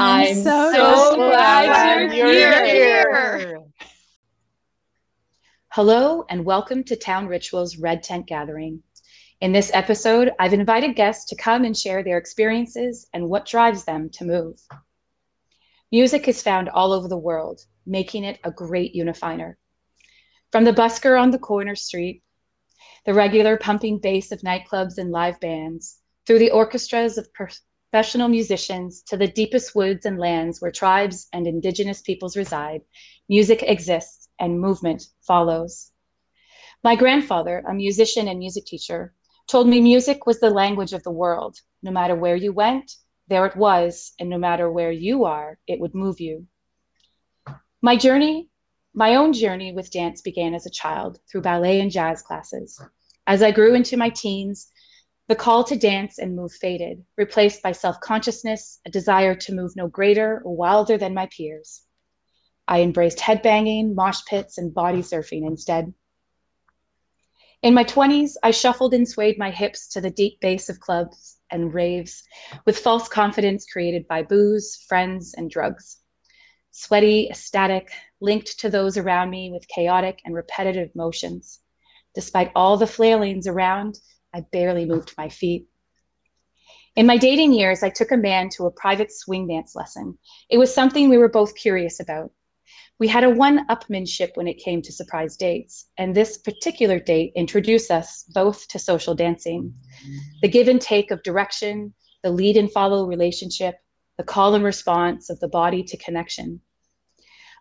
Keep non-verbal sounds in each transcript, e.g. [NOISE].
I'm, so, so glad, glad, you're, you're here. here. Hello, and welcome to Town Rituals Red Tent Gathering. In this episode, I've invited guests to come and share their experiences and what drives them to move. Music is found all over the world, making it a great unifier. From the busker on the corner street, the regular pumping bass of nightclubs and live bands, through the orchestras of professional musicians to the deepest woods and lands where tribes and indigenous peoples reside, music exists and movement follows. My grandfather, a musician and music teacher, told me music was the language of the world. No matter where you went, there it was, and no matter where you are, it would move you. My journey, my own journey with dance began as a child through ballet and jazz classes. As I grew into my teens, the call to dance and move faded, replaced by self consciousness, a desire to move no greater or wilder than my peers. I embraced headbanging, mosh pits, and body surfing instead. In my 20s, I shuffled and swayed my hips to the deep bass of clubs and raves with false confidence created by booze, friends, and drugs. Sweaty, ecstatic, linked to those around me with chaotic and repetitive motions. Despite all the flailings around, I barely moved my feet. In my dating years, I took a man to a private swing dance lesson. It was something we were both curious about. We had a one upmanship when it came to surprise dates, and this particular date introduced us both to social dancing. The give and take of direction, the lead and follow relationship, the call and response of the body to connection.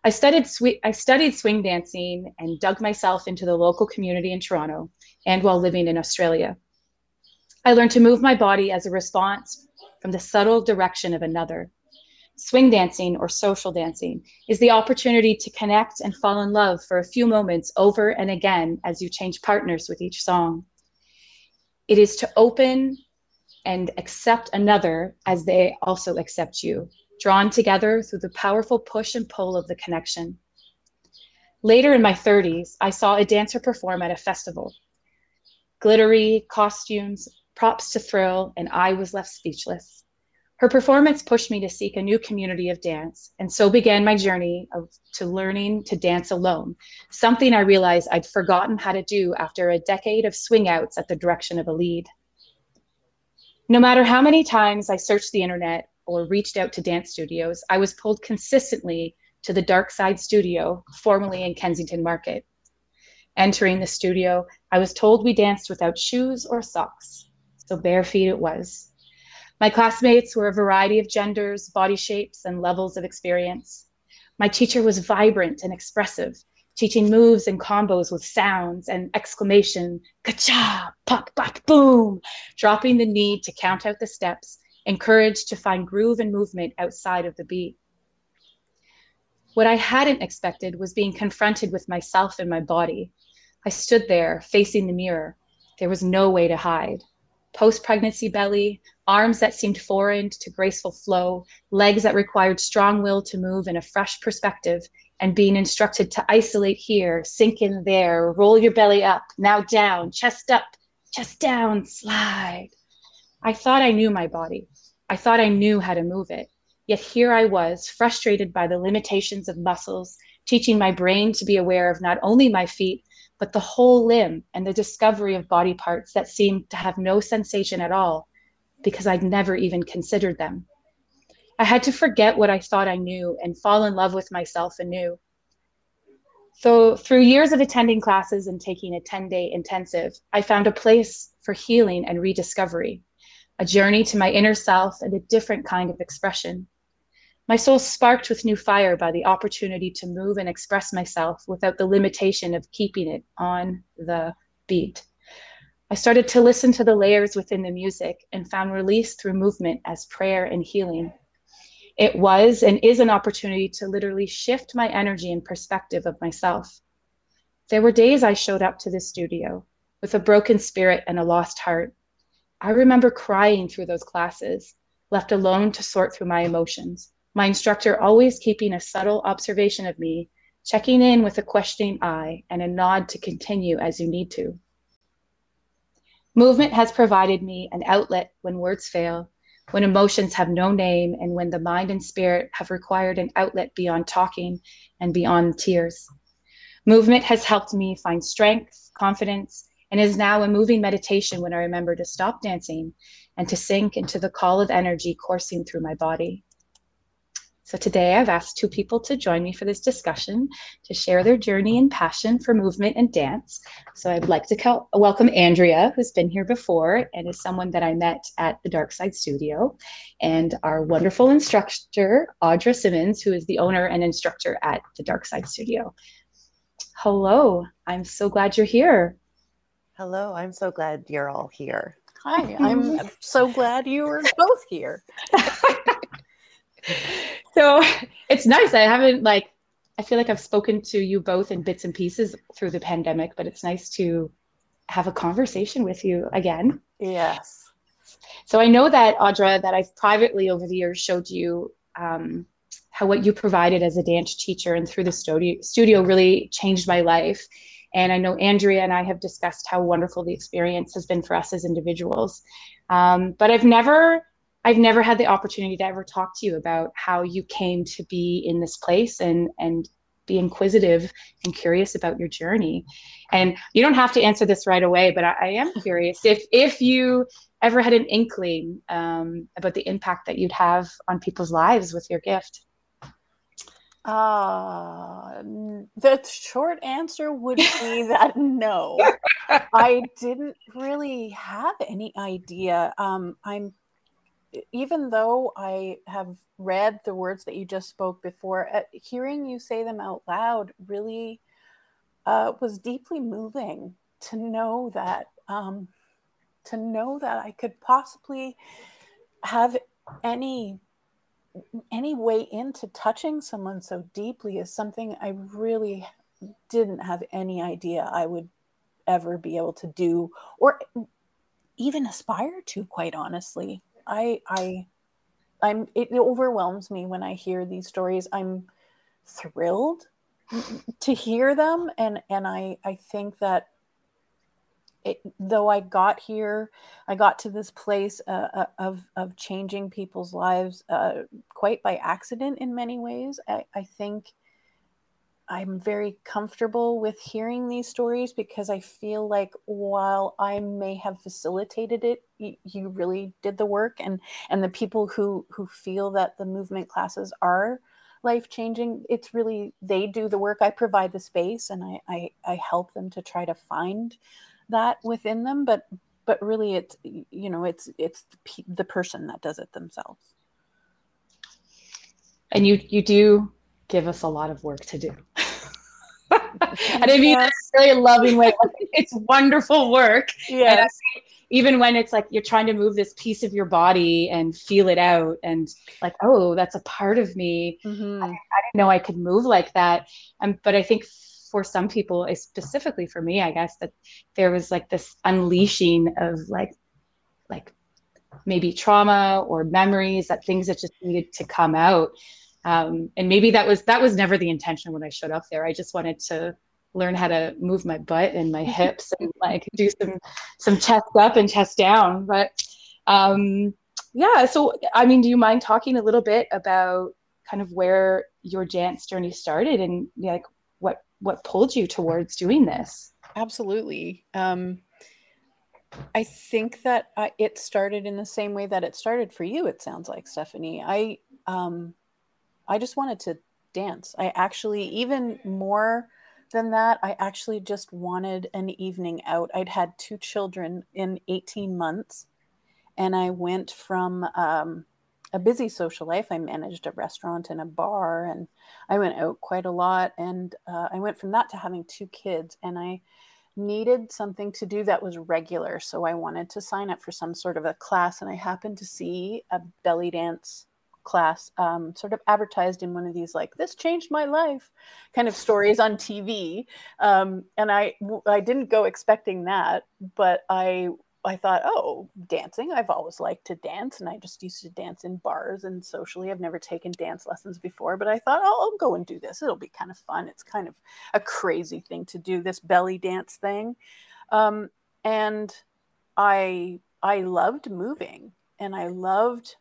I studied, sw- I studied swing dancing and dug myself into the local community in Toronto and while living in Australia. I learned to move my body as a response from the subtle direction of another, Swing dancing or social dancing is the opportunity to connect and fall in love for a few moments over and again as you change partners with each song. It is to open and accept another as they also accept you, drawn together through the powerful push and pull of the connection. Later in my 30s, I saw a dancer perform at a festival. Glittery costumes, props to thrill, and I was left speechless. Her performance pushed me to seek a new community of dance, and so began my journey of, to learning to dance alone, something I realized I'd forgotten how to do after a decade of swing outs at the direction of a lead. No matter how many times I searched the internet or reached out to dance studios, I was pulled consistently to the Dark Side Studio, formerly in Kensington Market. Entering the studio, I was told we danced without shoes or socks, so bare feet it was. My classmates were a variety of genders, body shapes, and levels of experience. My teacher was vibrant and expressive, teaching moves and combos with sounds and exclamation, ka-cha, pop, pop, boom, dropping the need to count out the steps, encouraged to find groove and movement outside of the beat. What I hadn't expected was being confronted with myself and my body. I stood there facing the mirror. There was no way to hide post pregnancy belly, arms that seemed foreign to graceful flow, legs that required strong will to move in a fresh perspective, and being instructed to isolate here, sink in there, roll your belly up, now down, chest up, chest down, slide. I thought I knew my body. I thought I knew how to move it. Yet here I was, frustrated by the limitations of muscles, teaching my brain to be aware of not only my feet, but the whole limb and the discovery of body parts that seemed to have no sensation at all because I'd never even considered them. I had to forget what I thought I knew and fall in love with myself anew. So, through years of attending classes and taking a 10 day intensive, I found a place for healing and rediscovery, a journey to my inner self and a different kind of expression. My soul sparked with new fire by the opportunity to move and express myself without the limitation of keeping it on the beat. I started to listen to the layers within the music and found release through movement as prayer and healing. It was and is an opportunity to literally shift my energy and perspective of myself. There were days I showed up to the studio with a broken spirit and a lost heart. I remember crying through those classes, left alone to sort through my emotions my instructor always keeping a subtle observation of me, checking in with a questioning eye and a nod to continue as you need to. Movement has provided me an outlet when words fail, when emotions have no name, and when the mind and spirit have required an outlet beyond talking and beyond tears. Movement has helped me find strength, confidence, and is now a moving meditation when I remember to stop dancing and to sink into the call of energy coursing through my body. So today I've asked two people to join me for this discussion to share their journey and passion for movement and dance. So I'd like to welcome Andrea, who's been here before and is someone that I met at the Dark Side Studio, and our wonderful instructor, Audra Simmons, who is the owner and instructor at the Dark Side Studio. Hello, I'm so glad you're here. Hello, I'm so glad you're all here. Hi, I'm [LAUGHS] so glad you were both here. [LAUGHS] so it's nice. I haven't like I feel like I've spoken to you both in bits and pieces through the pandemic, but it's nice to have a conversation with you again. Yes. So I know that Audra, that I've privately over the years showed you um, how what you provided as a dance teacher and through the studio studio really changed my life. And I know Andrea and I have discussed how wonderful the experience has been for us as individuals. Um, but I've never I've never had the opportunity to ever talk to you about how you came to be in this place and and be inquisitive and curious about your journey. And you don't have to answer this right away, but I, I am curious if if you ever had an inkling um, about the impact that you'd have on people's lives with your gift. Uh, the short answer would be that no. I didn't really have any idea. Um, I'm even though I have read the words that you just spoke before, uh, hearing you say them out loud really uh, was deeply moving to know that um, to know that I could possibly have any any way into touching someone so deeply is something I really didn't have any idea I would ever be able to do or even aspire to quite honestly I I I'm it overwhelms me when I hear these stories. I'm thrilled to hear them and and I I think that it, though I got here, I got to this place uh, uh, of of changing people's lives uh, quite by accident in many ways. I, I think I'm very comfortable with hearing these stories because I feel like while I may have facilitated it, you, you really did the work, and and the people who who feel that the movement classes are life changing, it's really they do the work. I provide the space, and I, I I help them to try to find that within them, but but really it's you know it's it's the, the person that does it themselves. And you you do give us a lot of work to do. [LAUGHS] and I mean yes. really loving way. [LAUGHS] It's wonderful work. Yes. even when it's like you're trying to move this piece of your body and feel it out and like, oh, that's a part of me. Mm-hmm. I, I, didn't know I could move like that. Um, but I think for some people, specifically for me, I guess that there was like this unleashing of like, like maybe trauma or memories that things that just needed to come out. Um, and maybe that was that was never the intention when i showed up there. I just wanted to learn how to move my butt and my [LAUGHS] hips and like do some some chest up and chest down. But um yeah so i mean do you mind talking a little bit about kind of where your dance journey started and like what pulled you towards doing this absolutely um I think that I, it started in the same way that it started for you. It sounds like Stephanie. I um, I just wanted to dance. I actually, even more than that, I actually just wanted an evening out. I'd had two children in 18 months, and I went from um, a busy social life. I managed a restaurant and a bar, and I went out quite a lot. And uh, I went from that to having two kids, and I needed something to do that was regular. So I wanted to sign up for some sort of a class, and I happened to see a belly dance class um, sort of advertised in one of these like this changed my life kind of stories on tv um, and i i didn't go expecting that but i I thought, oh, dancing. I've always liked to dance, and I just used to dance in bars and socially. I've never taken dance lessons before, but I thought, oh, I'll go and do this. It'll be kind of fun. It's kind of a crazy thing to do this belly dance thing, um, and I I loved moving and I loved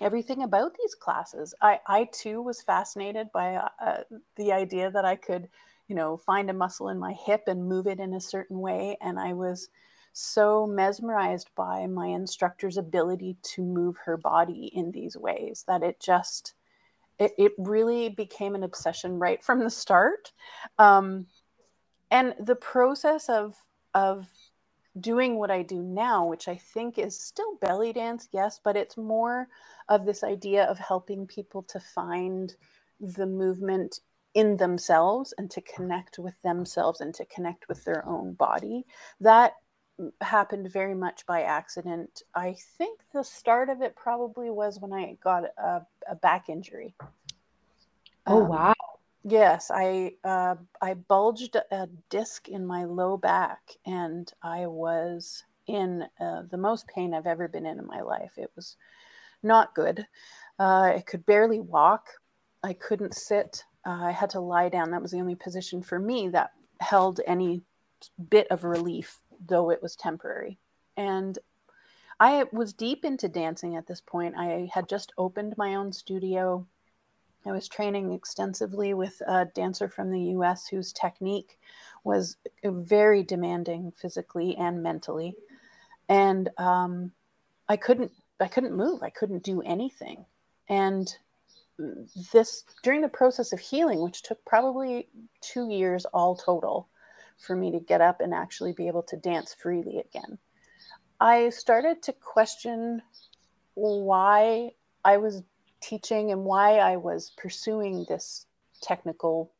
everything about these classes. I, I too was fascinated by uh, uh, the idea that I could, you know, find a muscle in my hip and move it in a certain way. And I was so mesmerized by my instructor's ability to move her body in these ways that it just, it, it really became an obsession right from the start. Um, and the process of, of doing what I do now, which I think is still belly dance, yes, but it's more of this idea of helping people to find the movement in themselves and to connect with themselves and to connect with their own body. That happened very much by accident. I think the start of it probably was when I got a, a back injury. Oh, um, wow. Yes, I uh, I bulged a disc in my low back, and I was in uh, the most pain I've ever been in in my life. It was not good. Uh, I could barely walk. I couldn't sit. Uh, I had to lie down. That was the only position for me that held any bit of relief, though it was temporary. And I was deep into dancing at this point. I had just opened my own studio I was training extensively with a dancer from the US whose technique was very demanding physically and mentally. And um, I couldn't I couldn't move. I couldn't do anything. And this during the process of healing, which took probably two years all total for me to get up and actually be able to dance freely again, I started to question why I was teaching and why I was pursuing this technical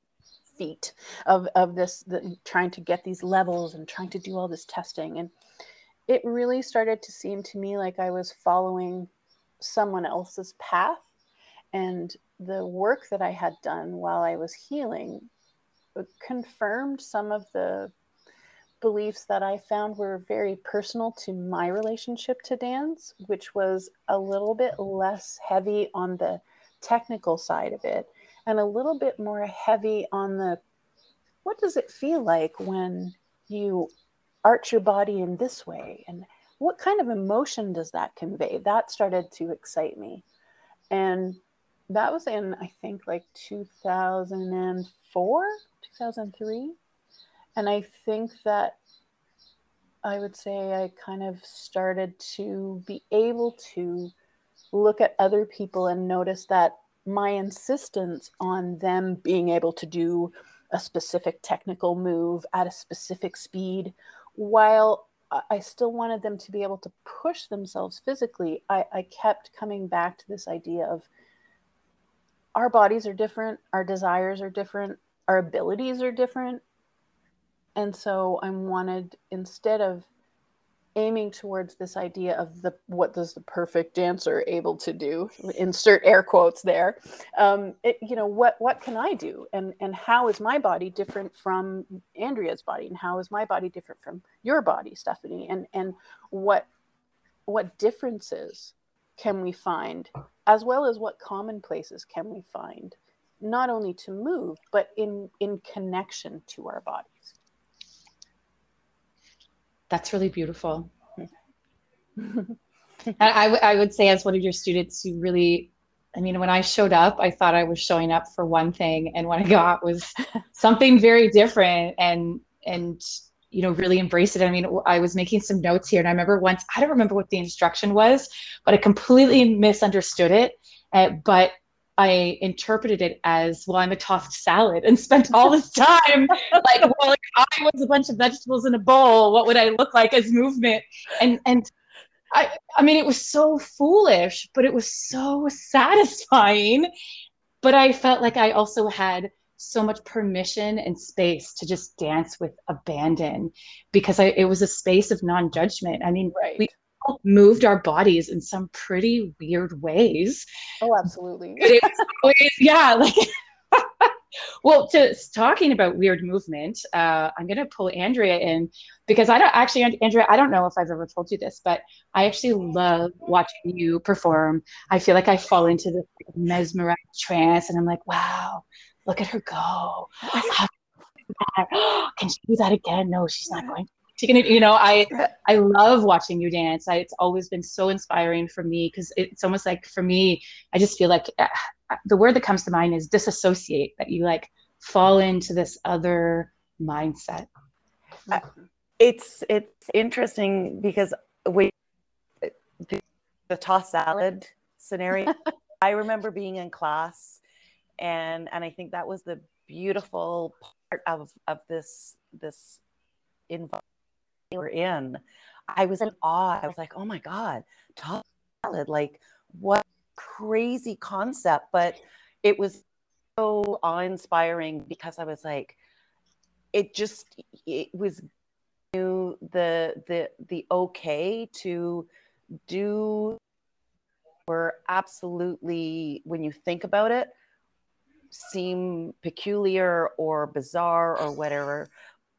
feat of, of this, the, trying to get these levels and trying to do all this testing. And it really started to seem to me like I was following someone else's path. And the work that I had done while I was healing confirmed some of the beliefs that I found were very personal to my relationship to dance, which was a little bit less heavy on the technical side of it and a little bit more heavy on the what does it feel like when you arch your body in this way? And what kind of emotion does that convey? That started to excite me. And that was in i think like 2004 2003 and I think that I would say I kind of started to be able to look at other people and notice that my insistence on them being able to do a specific technical move at a specific speed, while I still wanted them to be able to push themselves physically, I, I kept coming back to this idea of our bodies are different, our desires are different, our abilities are different, and so I'm wanted instead of aiming towards this idea of the what does the perfect dancer able to do? Insert air quotes there. Um, it, you know what what can i do? And and how is my body different from andrea's body? And how is my body different from your body stephanie? And and what what differences can we find as well as what commonplaces can we find not only to move but in in connection to our bodies that's really beautiful. I, w- I would say, as one of your students, you really, I mean, when I showed up, I thought I was showing up for one thing, and what I got was [LAUGHS] something very different, and and you know, really embrace it. I mean, I was making some notes here, and I remember once I don't remember what the instruction was, but I completely misunderstood it. Uh, but I interpreted it as, well, I'm a tossed salad and spent all this time like, well, I was a bunch of vegetables in a bowl, what would I look like as movement? And and I I mean it was so foolish, but it was so satisfying. But I felt like I also had so much permission and space to just dance with abandon because I, it was a space of non-judgment. I mean, right. we moved our bodies in some pretty weird ways. Oh, absolutely. always, yeah, [LAUGHS] like well, to talking about weird movement, uh, I'm going to pull Andrea in because I don't actually, Andrea, I don't know if I've ever told you this, but I actually love watching you perform. I feel like I fall into this mesmerized trance, and I'm like, wow, look at her go. [LAUGHS] [GASPS] Can she do that again? No, she's not going you know, I I love watching you dance. I, it's always been so inspiring for me because it's almost like for me, I just feel like uh, the word that comes to mind is disassociate. That you like fall into this other mindset. It's it's interesting because we the, the toss salad scenario. [LAUGHS] I remember being in class, and and I think that was the beautiful part of of this this environment we're in. I was in awe. I was like, oh my god, toss salad! Like what crazy concept, but it was so awe-inspiring because I was like, it just it was the the the okay to do were absolutely when you think about it seem peculiar or bizarre or whatever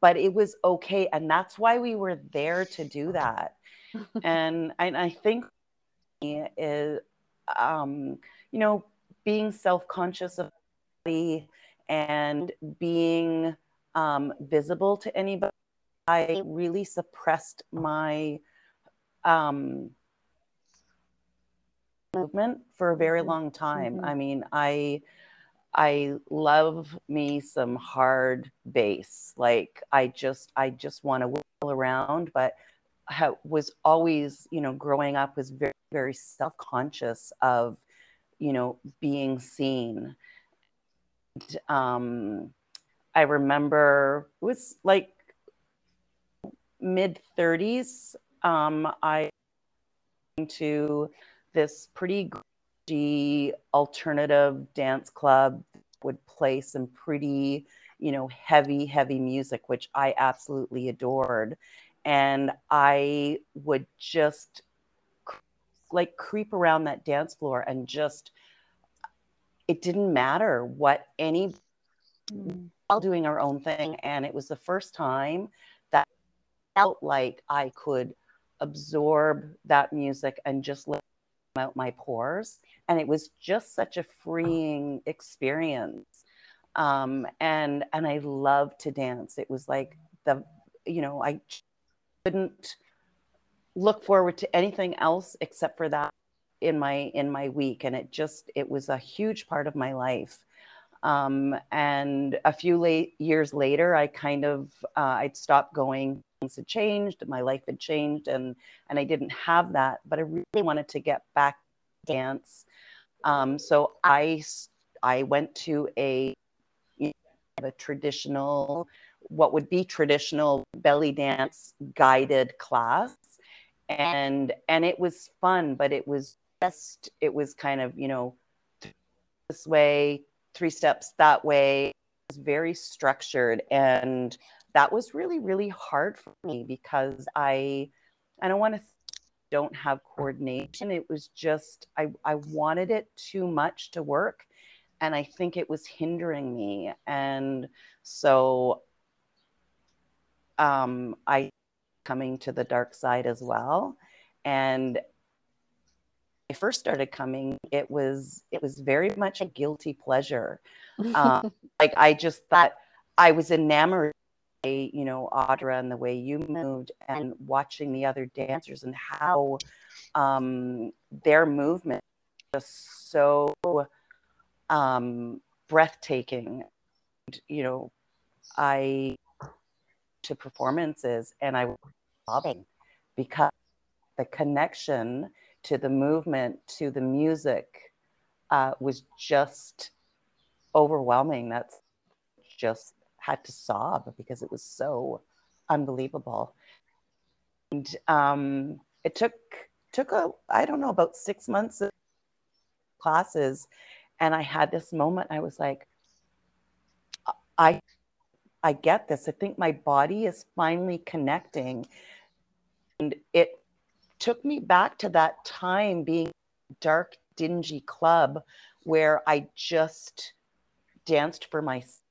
but it was okay and that's why we were there to do [LAUGHS] that and, and i think is um, you know being self-conscious of and being um, visible to anybody i really suppressed my um, movement for a very mm-hmm. long time. Mm-hmm. I mean, I I love me some hard bass. Like I just I just want to wheel around, but I was always, you know, growing up was very very self-conscious of, you know, being seen. And, um I remember it was like mid 30s um I to this pretty alternative dance club would play some pretty, you know, heavy, heavy music, which I absolutely adored. And I would just like creep around that dance floor and just, it didn't matter what any, hmm. all doing our own thing. And it was the first time that I felt like I could absorb that music and just let out my pores and it was just such a freeing experience. Um, and and i loved to dance. It was like the you know i couldn't look forward to anything else except for that in my in my week. And it just it was a huge part of my life. Um, and a few late years later i kind of uh, i'd stopped going. Things had changed, my life had changed, and and I didn't have that. But I really wanted to get back dance. Um, so I I went to a a traditional what would be traditional belly dance guided class and and it was fun but it was just it was kind of you know this way three steps that way it was very structured and that was really really hard for me because i i don't want to don't have coordination. It was just i i wanted it too much to work and i think it was hindering me. And so um i coming to the dark side as well. And I first started coming, it was it was very much a guilty pleasure. [LAUGHS] Um, like I just thought I was enamored you know, Audra and the way you moved and watching the other dancers and how um, their movement was so um, breathtaking. You know, I to performances and I was sobbing because the connection to the movement, to the music uh, was just overwhelming. That's just had to sob because it was so unbelievable. And um, it took took a I don't know about six months of classes, and I had this moment. I was like, I I get this. I think my body is finally connecting, and it took me back to that time being dark, dingy club where I just danced for myself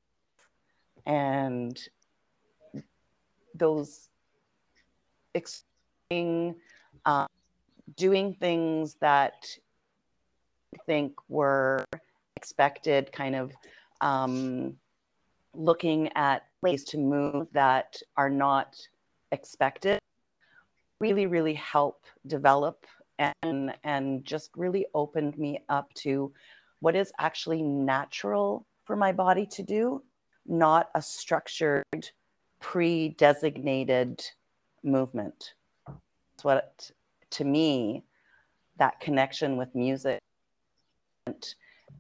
and those exciting, uh, doing things that I think were expected, kind of um, looking at ways to move that are not expected really really help develop and and just really opened me up to what is actually natural for my body to do not a structured pre-designated movement. It's what to me that connection with music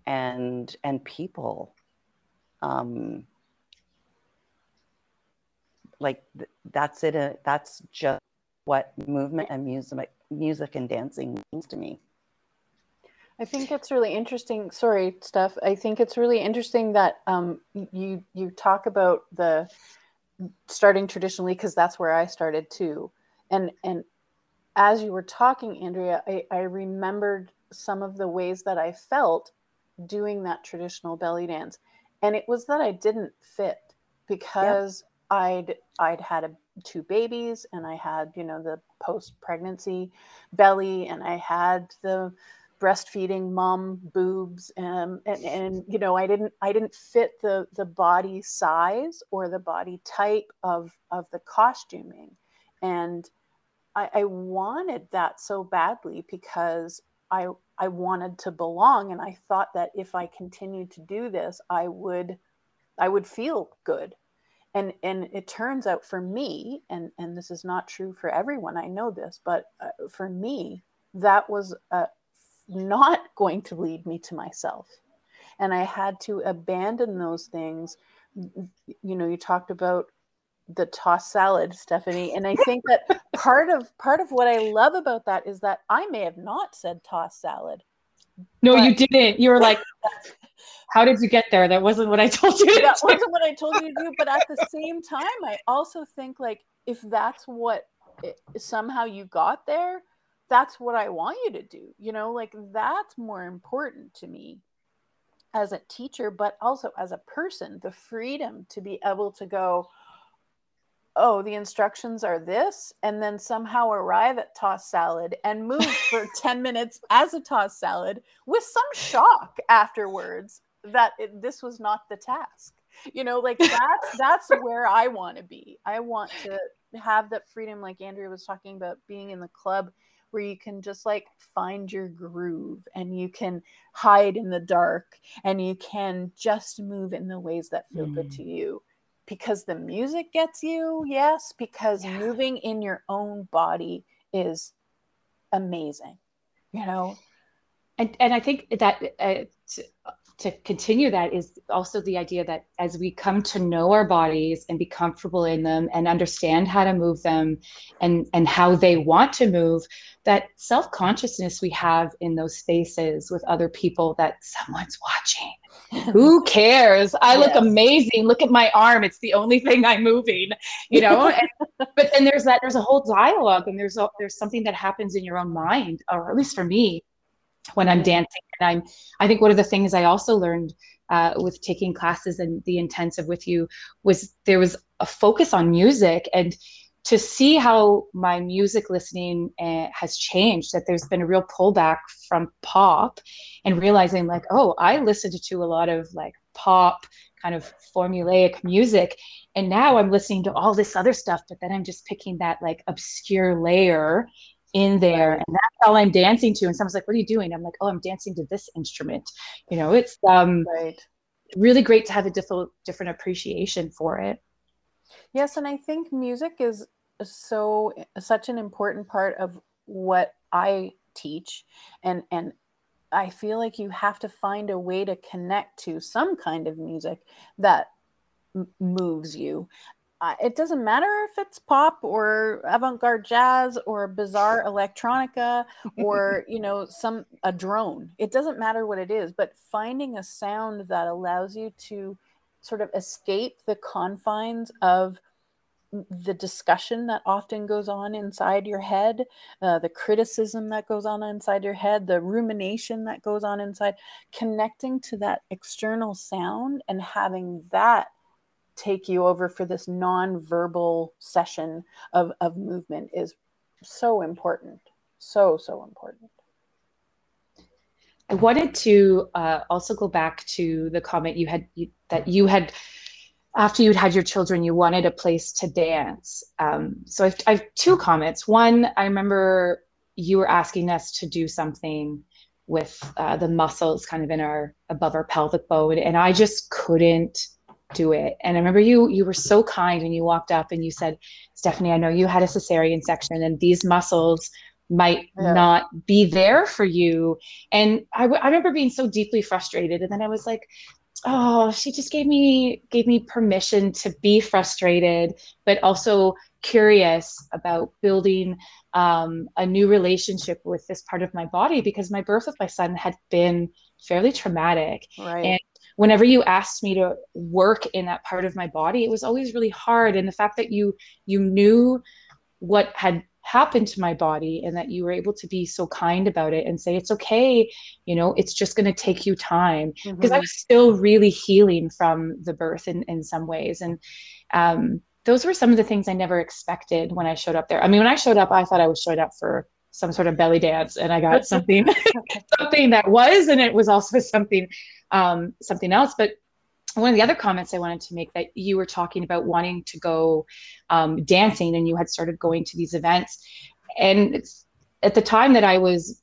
and and people um like th- that's it uh, that's just what movement and music music and dancing means to me I think it's really interesting. Sorry, Steph. I think it's really interesting that um, you you talk about the starting traditionally because that's where I started too. And and as you were talking, Andrea, I, I remembered some of the ways that I felt doing that traditional belly dance, and it was that I didn't fit because yep. I'd I'd had a, two babies and I had you know the post pregnancy belly and I had the breastfeeding mom boobs um, and, and you know i didn't i didn't fit the the body size or the body type of of the costuming. And I, I wanted that so badly because i i wanted to belong. And i thought that if i continued to do this i would i would feel good. And and it turns out for me and and this is not true for everyone i know this but uh, for me that was a, not going to lead me to myself. And I had to abandon those things. You know, you talked about the tossed salad, Stephanie, and I think that part of part of what I love about that is that I may have not said tossed salad. No, you didn't. You were like, [LAUGHS] "How did you get there?" That wasn't what I told you. that do. wasn't what I told you to do. But at the same time, I also think like if that's what it, somehow you got there, that's what I want you to do. You know, like that's more important to me as a teacher, but also as a person, the freedom to be able to go, oh, the instructions are this, and then somehow arrive at toss salad and move [LAUGHS] for 10 minutes as a toss salad with some shock afterwards that it, this was not the task. You know, like [LAUGHS] that's that's where I want to be. I want to have that freedom, like Andrea was talking about being in the club where you can just like find your groove and you can hide in the dark and you can just move in the ways that feel mm. good to you because the music gets you yes because yeah. moving in your own body is amazing you know and and i think that uh, to continue that is also the idea that as we come to know our bodies and be comfortable in them and understand how to move them and and how they want to move that self-consciousness we have in those spaces with other people that someone's watching. [LAUGHS] Who cares? I yes. look amazing. Look at my arm. It's the only thing i'm moving you know? [LAUGHS] And, but then there's that there's a whole dialogue and there's a, there's something that happens in your own mind or at least for me when I'm dancing. And I'm, I think one of the things I also learned uh, with taking classes and the intensive with you was there was a focus on music and to see how my music listening uh, has changed that there's been a real pullback from pop and realizing like oh i listened to a lot of like pop kind of formulaic music and now i'm listening to all this other stuff but then i'm just picking that like obscure layer in there and that's all i'm dancing to and someone's like what are you doing? I'm like oh i'm dancing to this instrument. You know it's um right. really great to have a different different appreciation for it. Yes and i think music is so such an important part of what i teach and and i feel like you have to find a way to connect to some kind of music that moves you uh, it doesn't matter if it's pop or avant-garde jazz or bizarre [LAUGHS] electronica or [LAUGHS] you know some a drone. It doesn't matter what it is but finding a sound that allows you to sort of escape the confines of the discussion that often goes on inside your head, uh, the criticism that goes on inside your head, the rumination that goes on inside, connecting to that external sound and having that take you over for this non-verbal session of, of movement is so important so so important i wanted to uh, also go back to the comment you had you, that you had after you'd had your children, you wanted a place to dance. Um, so I've, I have two comments. One, I remember you were asking us to do something with uh, the muscles kind of in our above our pelvic bone, and I just couldn't do it. And I remember you you were so kind and you walked up and you said, Stephanie, I know you had a cesarean section, and these muscles might yeah. not be there for you. And I, I remember being so deeply frustrated. And then I was like, oh she just gave me gave me permission to be frustrated but also curious about building um, a new relationship with this part of my body because my birth with my son had been fairly traumatic right. and whenever you asked me to work in that part of my body it was always really hard. And the fact that you you knew what had happened to my body and that you were able to be so kind about it and say it's okay. You know it's just going to take you time. Because mm-hmm. i was still really healing from the birth in, in some ways. And um, those were some of the things i never expected when i showed up there. I mean when i showed up i thought i was showing up for some sort of belly dance and i got something [LAUGHS] something that was and it was also something um, something else but one of the other comments I wanted to make that you were talking about wanting to go um, dancing and you had started going to these events. And at the time that I was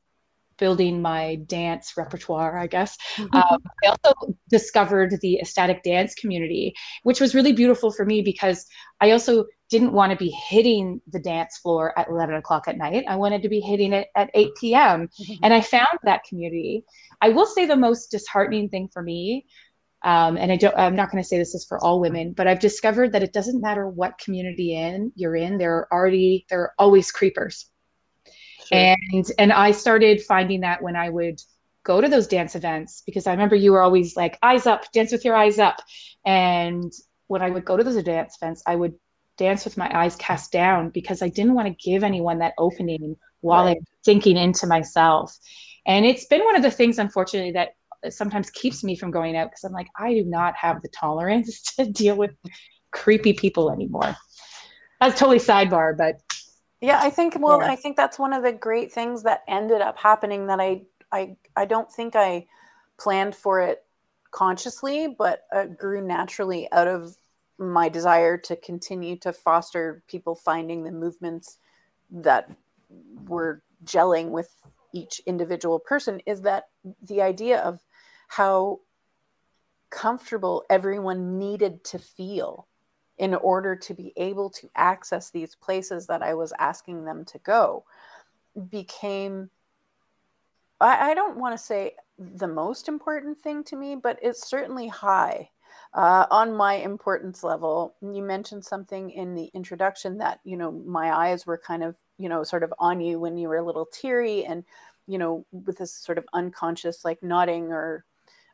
building my dance repertoire, I guess, mm-hmm. um, I also discovered the ecstatic dance community, which was really beautiful for me because I also didn't want to be hitting the dance floor at 11 o'clock at night. I wanted to be hitting it at 8 p.m. Mm-hmm. And I found that community. I will say the most disheartening thing for me um, and I don't, I'm not going to say this is for all women, but I've discovered that it doesn't matter what community in you're in. There are already there are always creepers, sure. and and I started finding that when I would go to those dance events because I remember you were always like eyes up, dance with your eyes up, and when I would go to those dance events, I would dance with my eyes cast down because I didn't want to give anyone that opening while right. I'm sinking into myself. And it's been one of the things, unfortunately, that sometimes keeps me from going out because I'm like, I do not have the tolerance [LAUGHS] to deal with creepy people anymore. That's totally sidebar, but yeah, I think well, yeah. I think that's one of the great things that ended up happening that I I I don't think I planned for it consciously, but uh, grew naturally out of my desire to continue to foster people finding the movements that were gelling with each individual person is that the idea of how comfortable everyone needed to feel in order to be able to access these places that I was asking them to go became, I, I don't want to say the most important thing to me, but it's certainly high uh, on my importance level. You mentioned something in the introduction that, you know, my eyes were kind of, you know, sort of on you when you were a little teary and, you know, with this sort of unconscious like nodding or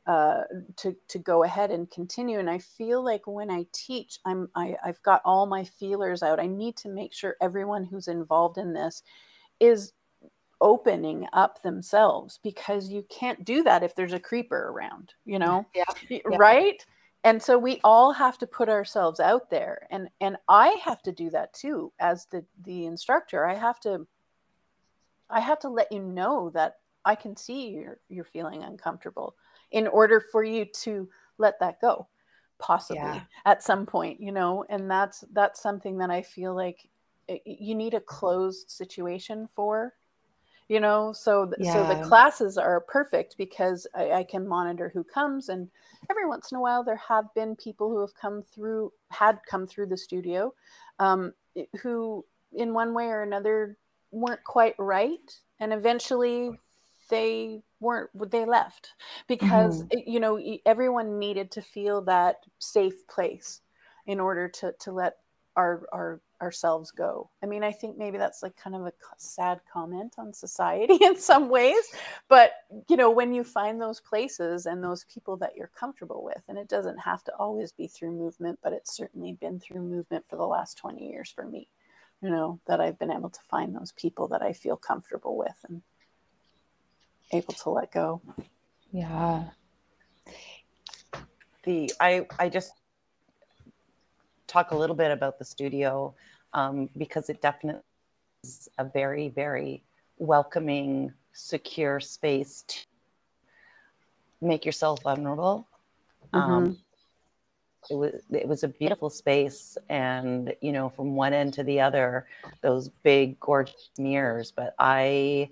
uh, to to go ahead and continue. And I feel like when I teach, I'm I, I've got all my feelers out. I need to make sure everyone who's involved in this is opening up themselves because you can't do that if there's a creeper around, you know? Yeah. yeah. Right? And so we all have to put ourselves out there. And and I have to do that too as the the instructor. I have to I have to let you know that I can see you're you're feeling uncomfortable in order for you to let that go possibly yeah. at some point you know and that's that's something that i feel like eh, you need a closed situation for you know so yeah. so the classes are perfect because I, I, can monitor who comes and every once in a while there have been people who have come through had come through the studio um, who in one way or another weren't quite right and eventually they weren't they left because mm-hmm. you know everyone needed to feel that safe place in order to to let our our ourselves go i mean i think maybe that's like kind of a sad comment on society [LAUGHS] in some ways but you know when you find those places and those people that you're comfortable with and it doesn't have to always be through movement but it's certainly been through movement for the last 20 years for me you know that i've been able to find those people that i feel comfortable with and able to let go. Yeah. The I I just talk a little bit about the studio um, because it definitely is a very very welcoming, secure space to make yourself vulnerable. Mm-hmm. Um, it was it was a beautiful space and you know from one end to the other those big gorgeous mirrors but i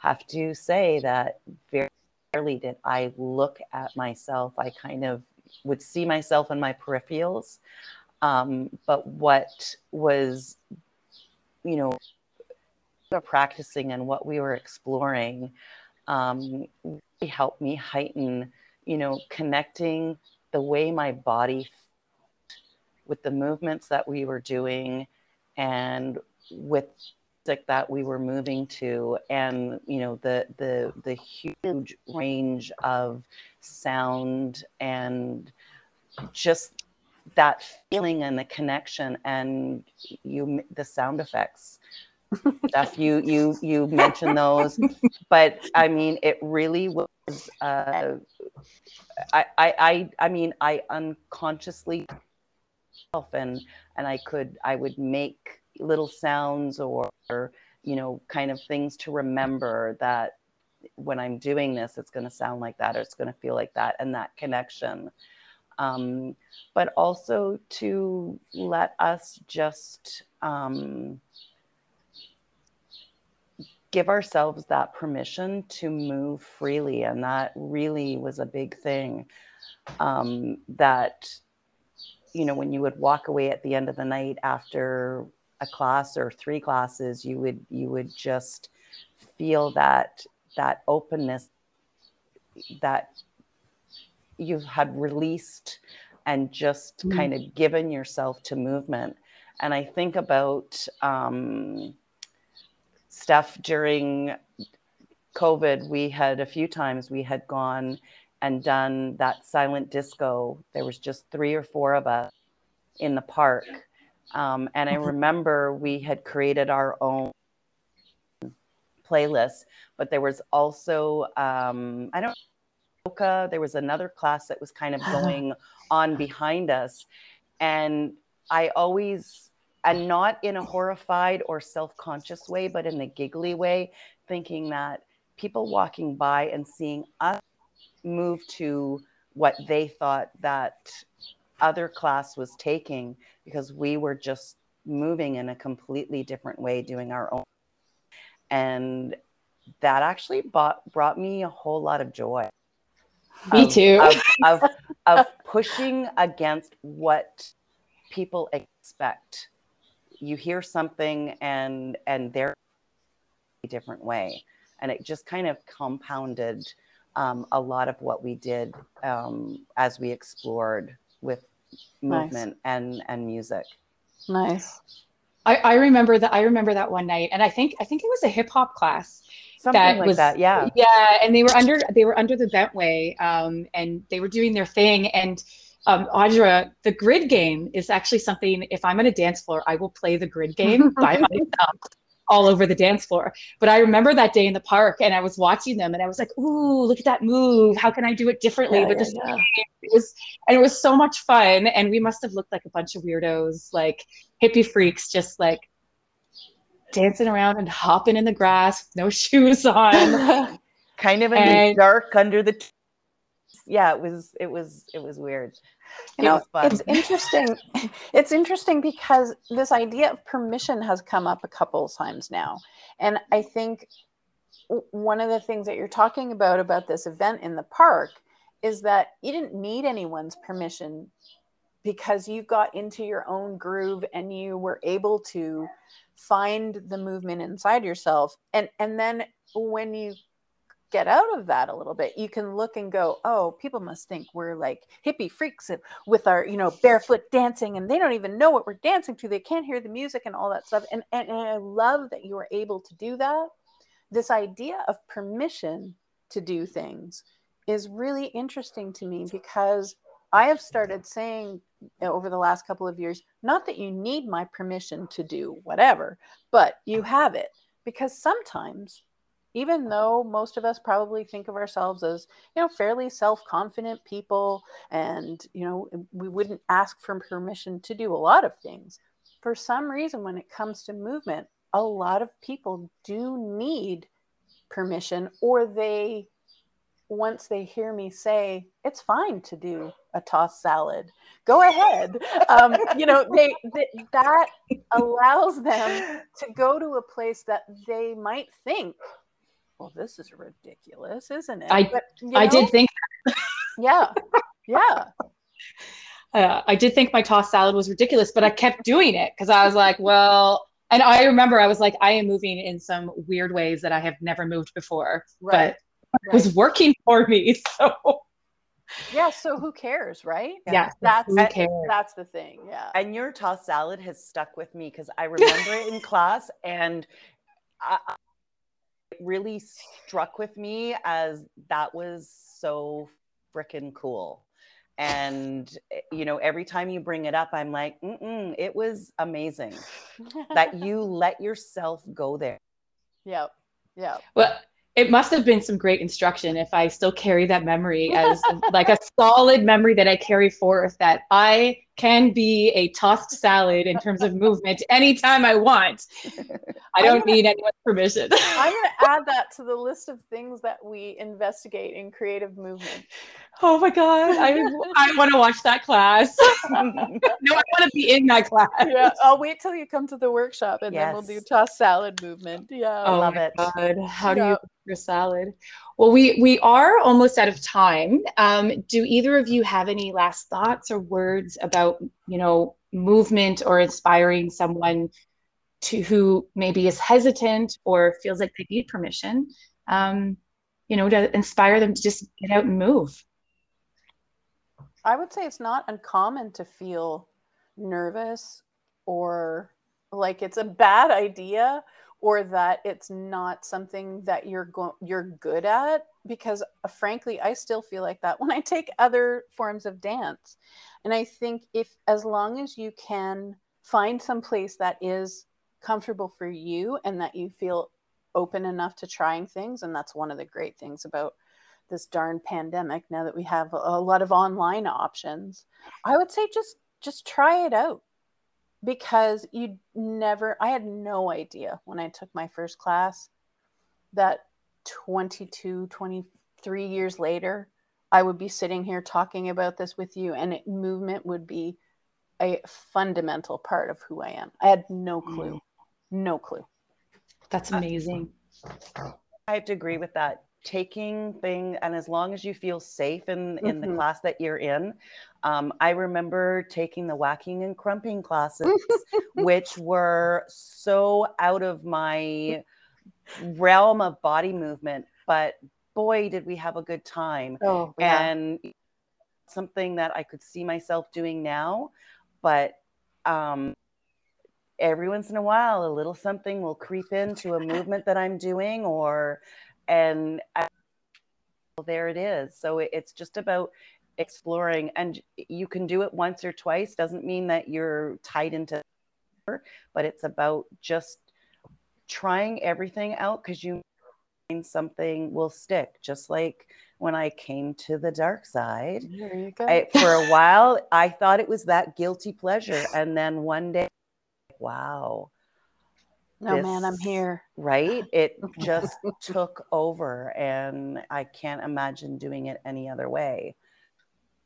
have to say that very rarely did i look at myself i kind of would see myself in my peripherals um, but what was you know practicing and what we were exploring um, really helped me heighten you know connecting the way my body with the movements that we were doing and with that we were moving to and you know the the the huge range of sound and just that feeling and the connection and you the sound effects. Stuff you you you mentioned those but i mean it really was uh, I, I i i mean i unconsciously and and i could i would make little sounds or you know kind of things to remember that when i'm doing this it's going to sound like that or it's going to feel like that and that connection um, but also to let us just um, give ourselves that permission to move freely. And that really was a big thing um, that, you know, when you would walk away at the end of the night after a class or three classes, you would, you would just feel that, that openness that you had released and just mm. kind of given yourself to movement. And I think about, um, stuff during COVID. We had a few times we had gone and done that silent disco. There was just three or four of us in the park. Um, and I remember we had created our own playlist, but there was also, um, I don't there was another class that was kind of [GASPS] going on behind us. And I always and not in a horrified or self-conscious way but in the giggly way thinking that people walking by and seeing us move to what they thought that other class was taking because we were just moving in a completely different way doing our own and that actually bought, brought me a whole lot of joy me of, too. of, of, [LAUGHS] of pushing against what people expect. You hear something and and they're a different way. And it just kind of compounded um, a lot of what we did um, as we explored with movement nice. and and music. Nice I, I remember that i remember that one night and i think i think it was a hip-hop class Something that like was that yeah yeah and they were under they were under the bentway um, and they were doing their thing and um, Audra, the grid game is actually something. If I'm on a dance floor, I will play the grid game [LAUGHS] by myself all over the dance floor. But I remember that day in the park, and I was watching them, and I was like, "Ooh, look at that move! How can I do it differently?" Yeah, but yeah, yeah. [LAUGHS] it was, and it was so much fun. And we must have looked like a bunch of weirdos, like hippie freaks, just like dancing around and hopping in the grass, no [LAUGHS] shoes on. kind of in and, the dark under the. T- yeah, it was it was it was weird. You know, it's [LAUGHS] interesting. It's interesting because this idea of permission has come up a couple of times now, and I think one of the things that you're talking about about this event in the park is that you didn't need anyone's permission because you got into your own groove and you were able to find the movement inside yourself. And and then when you get out of that a little bit you can look and go oh people must think we're like hippie freaks with our you know barefoot dancing and they don't even know what we're dancing to. They can't hear the music and all that stuff. And, and, and i love that you were able to do that. This idea of permission to do things is really interesting to me because i have started saying Uh, over the last couple of years not that you need my permission to do whatever but you have it. Because sometimes even though most of us probably think of ourselves as you know fairly self-confident people and you know we wouldn't ask for permission to do a lot of things for some reason when it comes to movement a lot of people do need permission or they once they hear me say it's fine to do a tossed salad go ahead um, you know they, they, that allows them to go to a place that they might think well this is ridiculous isn't it i, but, I did think yeah yeah [LAUGHS] uh, I did think my tossed salad was ridiculous, but I kept doing it because I was like, well, and I remember I was like, I am moving in some weird ways that I have never moved before, right. but right. it was working for me. [LAUGHS] So yeah, so who cares, right? Yeah, that's who cares? that's the thing. Yeah. And your tossed salad has stuck with me because I [LAUGHS] remember it in class and I, it really struck with me as that was so freaking cool and eh, you know every time you bring it up i'm like mm it was amazing [LAUGHS] that you let yourself go there yeah yeah well it must have been some great instruction if I still carry that memory as [LAUGHS] like a solid memory that I carry forth that I can be a tossed salad in terms of movement anytime I want. I don't gonna, need anyone's permission. I'm going [LAUGHS] to add that to the list of things that we investigate in creative movement. Oh my god, I [LAUGHS] I want to watch that class. [LAUGHS] no, I want to be in that class. Yeah, I'll wait till you come to the workshop and yes. then we'll do tossed salad movement. Yeah, oh, love it. God. How yeah. do you your salad? Well, we we are almost out of time. Um, do either of you have any last thoughts or words about you know movement or inspiring someone to who maybe is hesitant or feels like they need permission? Um, you know, to inspire them to just get out and move. I would say it's not uncommon to feel nervous or like it's a bad idea or that it's not something that you're going you're good at because uh, frankly I still feel like that [LAUGHS] when I take other forms of dance. And I think if as long as you can find some place that is comfortable for you and that you feel open enough to trying things and that's one of the great things about this darn pandemic now that we have a lot of online options i would say just just try it out because you never i had no idea when i took my first class that 22 23 years later i would be sitting here talking about this with you and it, movement would be a fundamental part of who i am. I had no clue. Mm. no clue. That's amazing. i have to agree with that taking thing and as long as you feel safe in in mm-hmm. the class that you're in um, i remember taking the waacking and crumping classes [LAUGHS] which were so out of my realm of body movement but boy did we have a good time oh, yeah. and something that i could see myself doing now but um, every once in a while a little something will creep into a movement that i'm doing or and I, there it is. So it's just about exploring, and you can do it once or twice. Doesn't mean that you're tied into, but it's about just trying everything out because you something will stick. Just like when I came to the dark side, I, for a while I thought it was that guilty pleasure, and then one day, wow no this, man i'm here right it just [LAUGHS] took over and i can't imagine doing it any other way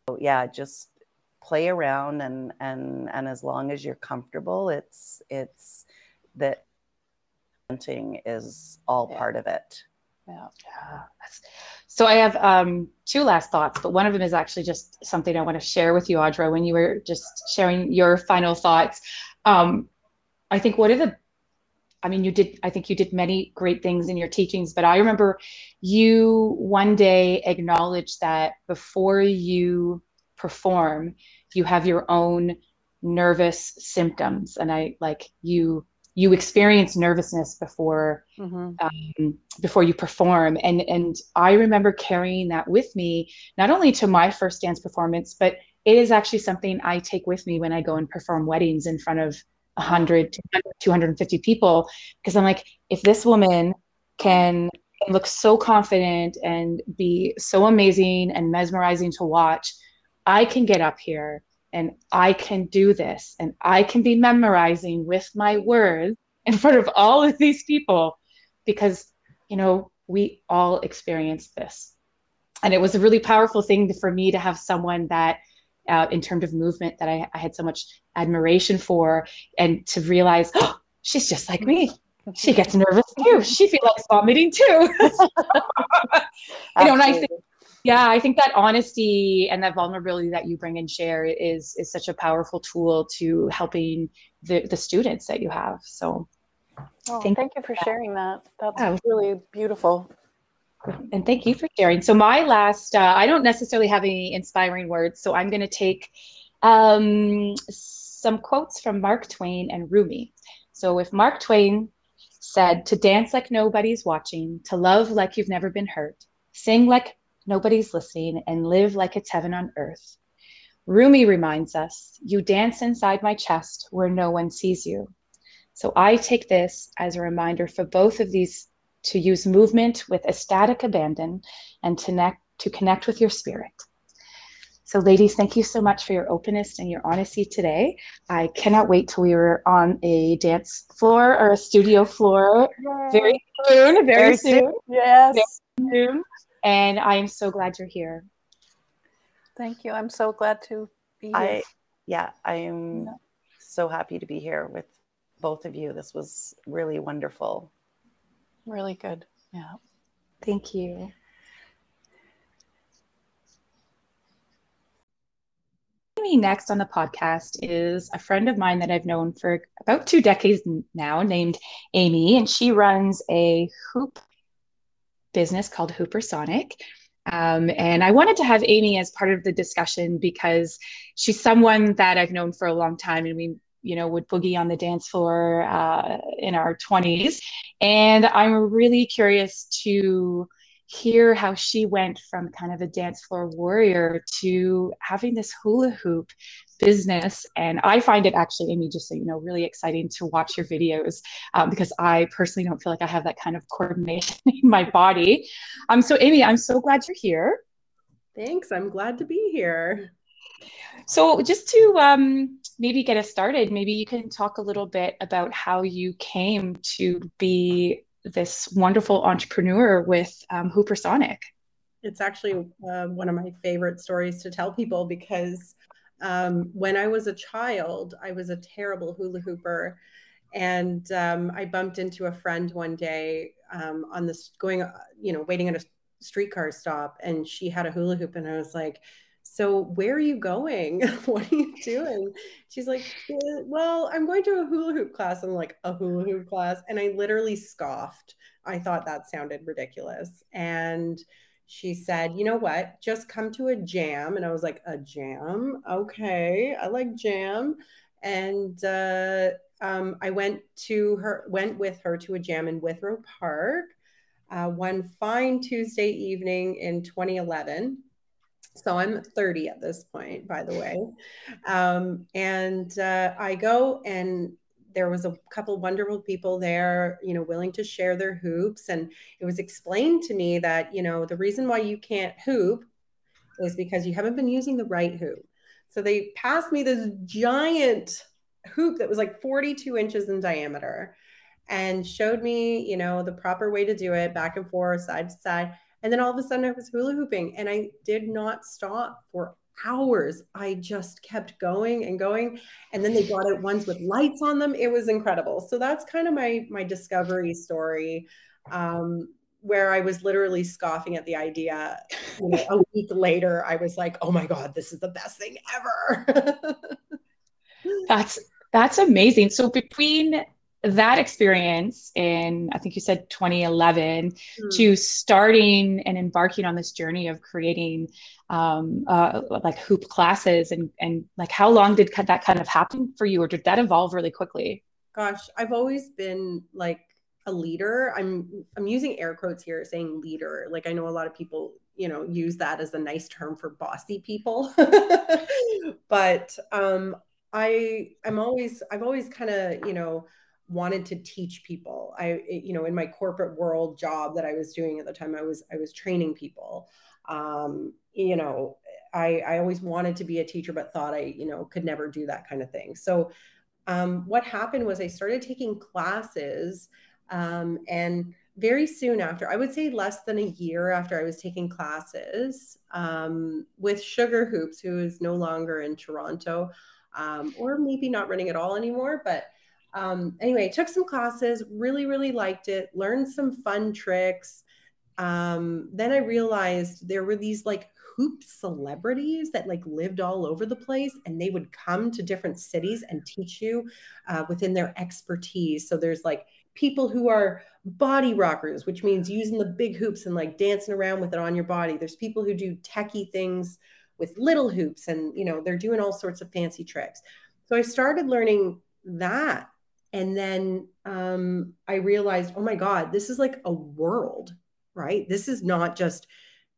so yeah just play around and and and as long as you're comfortable it's it's that hunting is all yeah. part of it yeah. yeah. So I have um, two last thoughts, but one of them is actually just something I want to share with you, Audra. When you were just sharing your final thoughts, um, I think one of the I mean, you did, I think you did many great things in your teachings, but I remember you one day acknowledged that before you perform, you have your own nervous symptoms. And I like you, you experience nervousness before mm-hmm. um, before you perform and and i remember carrying that with me not only to my first dance performance but it is actually something i take with me when i go and perform weddings in front of 100 to 250 people. Because i'm like if this woman can look so confident and be so amazing and mesmerizing to watch i can get up here and i can do this and i can be memorizing with my words in front of all of these people. Because you know we all experience this. And it was a really powerful thing for me to have someone that uh, in terms of movement that I, I, had so much admiration for and to realize oh, [GASPS] she's just like me. She gets nervous too. She feels like vomiting too. [LAUGHS] You know and i think yeah i think that honesty and that vulnerability that you bring and share is is such a powerful tool to helping the the students that you have. So oh, thank, thank you for that. sharing that. That's oh. really beautiful and thank you for sharing so my last uh, i don't necessarily have any inspiring words so i'm going to take um, some quotes from mark twain and rumi so if mark twain said to dance like nobody's watching to love like you've never been hurt sing like nobody's listening, and live like it's heaven on earth. Rumi reminds us, You dance inside my chest where no one sees you. So I take this as a reminder for both of these to use movement with ecstatic abandon and to connect, to connect with your spirit. So, ladies, thank you so much for your openness and your honesty today. I cannot wait till we are on a dance floor or a studio floor Yay. very soon. Very, very soon. soon. Yes. Very soon and I am so glad you're here. Thank you. I'm so glad to be here. I, yeah, I am so happy to be here with both of you. This was really wonderful. Really good. Yeah. Thank you. Me next on the podcast is a friend of mine that I've known for about two decades now, named Amy, and she runs a hoop business called Hoopersonic. Um, and I wanted to have Amy as part of the discussion because she's someone that I've known for a long time, and we, you know, would boogie on the dance floor uh, in our 20s. And I'm really curious to hear how she went from kind of a dance floor warrior to having this hula hoop business. And I find it actually, Amy, just so you know, really exciting to watch your videos um, because I personally don't feel like I have that kind of coordination [LAUGHS] in my body. Um, so, Amy, I'm so glad you're here. Thanks. I'm glad to be here. So, just to um, maybe get us started, maybe you can talk a little bit about how you came to be this wonderful entrepreneur with um, Hoopersonic. It's actually uh, one of my favorite stories to tell people because um, when I was a child, I was a terrible hula hooper. And um, I bumped into a friend one day um, on this going, uh, you know, waiting at a streetcar stop, and she had a hula hoop. And I was like, So, where are you going? [LAUGHS] what are you doing? She's like, Well, I'm going to a hula hoop class. I'm like, A hula hoop class. And I literally scoffed. I thought that sounded ridiculous. And she said, you know what, just come to a jam. And I was like, a jam? Okay, I like jam. And uh, um, I went to her, went with her to a jam in Withrow Park uh, one fine Tuesday evening in 2011. So I'm 30 at this point, by the way. Um, and uh, I go and there was a couple wonderful people there, you know, willing to share their hoops. And it was explained to me that, you know, the reason why you can't hoop is because you haven't been using the right hoop. So they passed me this giant hoop that was like 42 inches in diameter and showed me, you know, the proper way to do it back and forth, side to side. And then all of a sudden I was hula hooping and I did not stop for hours. I just kept going and going. And then they brought out ones with lights on them. It was incredible. So that's kind of my my discovery story. Um, where I was literally scoffing at the idea. You know, a week later, I was like, "Oh my god, this is the best thing ever!" [LAUGHS] that's that's amazing. So between that experience in i think you said 2011 mm. to starting and embarking on this journey of creating um, uh, like hoop classes and and like how long did that kind of happen for you or did that evolve really quickly? Gosh i've always been like a leader. I'm i'm using air quotes here saying leader. Like i know a lot of people you know use that as a nice term for bossy people. [LAUGHS] But um i i'm always i've always kind of you know wanted to teach people i you know in my corporate world job that i was doing at the time i was i was training people um you know i i always wanted to be a teacher but thought i you know could never do that kind of thing so um, what happened was i started taking classes um, and very soon after, I would say less than a year after I was taking classes um, with Sugar Hoops, who is no longer in Toronto, um, or maybe not running at all anymore. But um, anyway, took some classes, really, really liked it, learned some fun tricks. Um, then I realized there were these like hoop celebrities that like lived all over the place and they would come to different cities and teach you uh, within their expertise. So there's like people who are body rockers, which means using the big hoops and like dancing around with it on your body. There's people who do techie things with little hoops and, you know, they're doing all sorts of fancy tricks. So I started learning that. And then um, I realized, oh my God, this is like a world, right? This is not just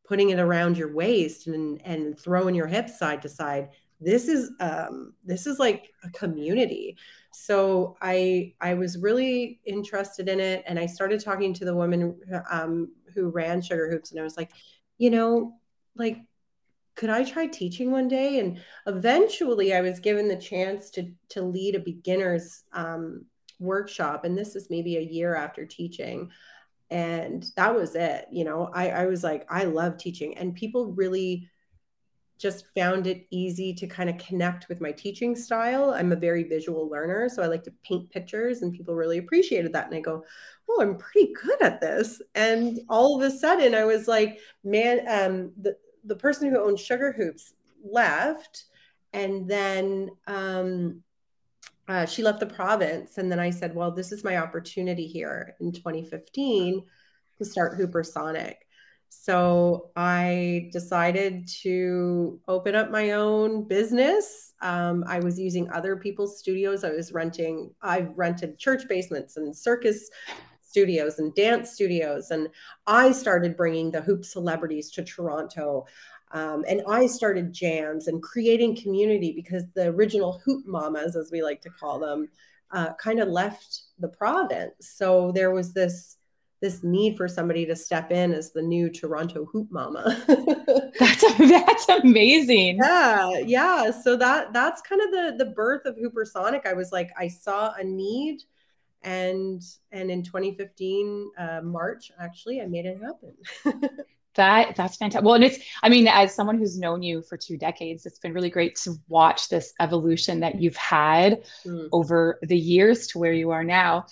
putting it around your waist and, and throwing your hips side to side. This is um, this is like a community so i i was really interested in it and i started talking to the woman um, who ran sugar hoops and i was like you know like could i try teaching one day and eventually i was given the chance to to lead a beginners um, workshop and this is maybe a year after teaching and that was it you know i i was like i love teaching and people really just found it easy to kind of connect with my teaching style. I'm a very visual learner, so I like to paint pictures, and people really appreciated that. And I go, "Oh, I'm pretty good at this." And all of a sudden, I was like, "Man, um, the the person who owned Sugar Hoops left, and then um, uh, she left the province, and then I said, "Well, this is my opportunity here in 2015 to start Hoopersonic." So I decided to open up my own business. Um, I was using other people's studios. I was renting, I've rented church basements and circus studios and dance studios. And I started bringing the hoop celebrities to Toronto. Um, and I started jams and creating community because the original hoop mamas, as we like to call them, uh, kind of left the province. So there was this this need for somebody to step in as the new Toronto hoop mama. [LAUGHS] that's [LAUGHS] that's amazing. Yeah, yeah. So that that's kind of the the birth of Hoopersonic. I was like, I saw a need, and and in 2015 uh, March, actually, I made it happen. [LAUGHS] that that's fantastic. Well, and it's I mean, as someone who's known you for two decades, it's been really great to watch this evolution that you've had mm. over the years to where you are now.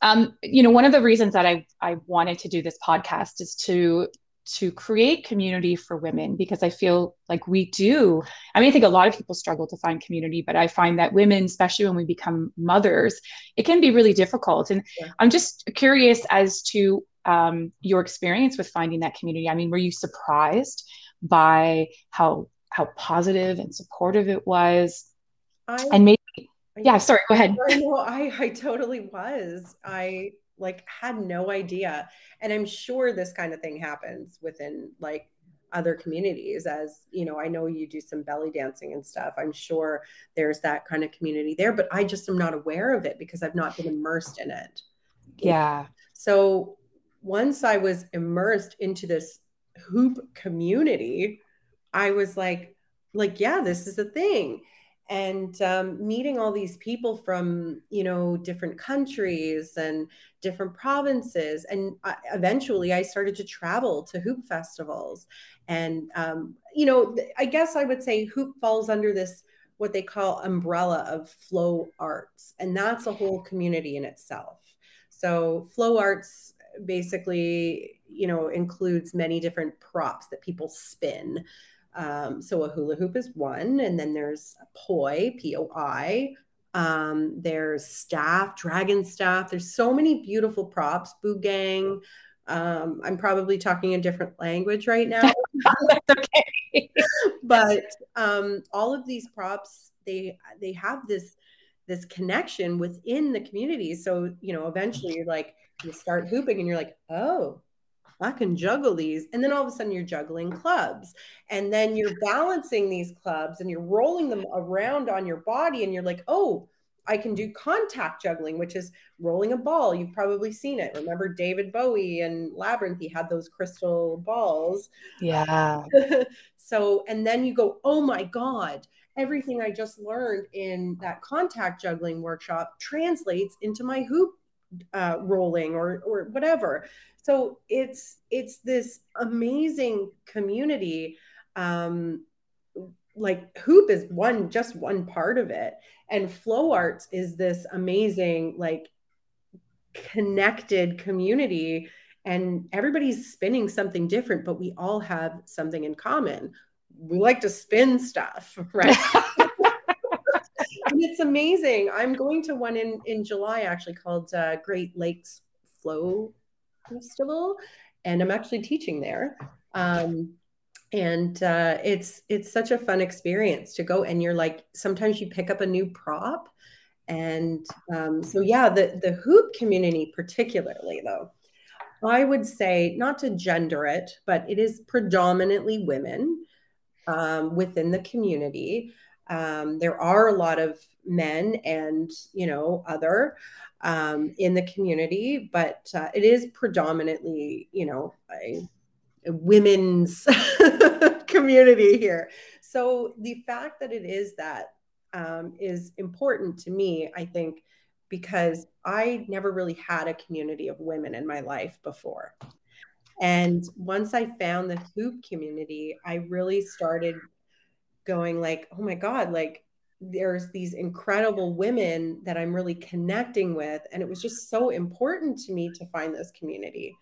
Um, you know, one of the reasons that I I wanted to do this podcast is to to create community for women because I feel like we do. I mean, I think a lot of people struggle to find community, but I find that women, especially when we become mothers, it can be really difficult. And yeah. I'm just curious as to um, your experience with finding that community. I mean, were you surprised by how how positive and supportive it was? I, and maybe yeah sorry go ahead no i i totally was i like had no idea. And i'm sure this kind of thing happens within like other communities as you know i know you do some belly dancing and stuff. I'm sure there's that kind of community there but i just am not aware of it because i've not been immersed in it. Yeah. So once i was immersed into this hoop community i was like like yeah this is a thing and um, meeting all these people from you know different countries and different provinces. And I, eventually i started to travel to hoop festivals. And um, you know i guess i would say hoop falls under this what they call umbrella of flow arts. And that's a whole community in itself. So flow arts basically you know includes many different props that people spin um, so a hula hoop is one, and then there's a poi, P O I. Um, there's staff, dragon staff. There's so many beautiful props. Buugeng. Um, I'm probably talking a different language right now. [LAUGHS] That's okay. [LAUGHS] but um, all of these props, they they have this this connection within the community. So you know, eventually you're like, you start hooping, and you're like, oh, I can juggle these. And then all of a sudden you're juggling clubs. And then you're balancing these clubs and you're rolling them around on your body. And you're like, oh, I can do contact juggling, which is rolling a ball. You've probably seen it. Remember David Bowie and Labyrinth? He had those crystal balls. Yeah. [LAUGHS] so, and then you go, oh my God, everything I just learned in that contact juggling workshop translates into my hoop uh, rolling or or whatever. So it's it's this amazing community. Um, like hoop is one just one part of it. And flow arts is this amazing like connected community. And everybody's spinning something different but we all have something in common. We like to spin stuff [LAUGHS] right? And it's amazing. I'm going to one in in july actually called uh, great lakes flow festival and i'm actually teaching there. Um, and uh, it's it's such a fun experience to go and you're like sometimes you pick up a new prop and um, so yeah the the hoop community particularly though i would say not to gender it but it is predominantly women um, within the community. Um, there are a lot of men and you know other um, in the community but uh, it is predominantly you know a, a women's [LAUGHS] community here. So the fact that it is that um, is important to me, I think, because I never really had a community of women in my life before. And once I found the hoop community, I really started going like, oh my God, like there's these incredible women that I'm really connecting with. And it was just so important to me to find this community,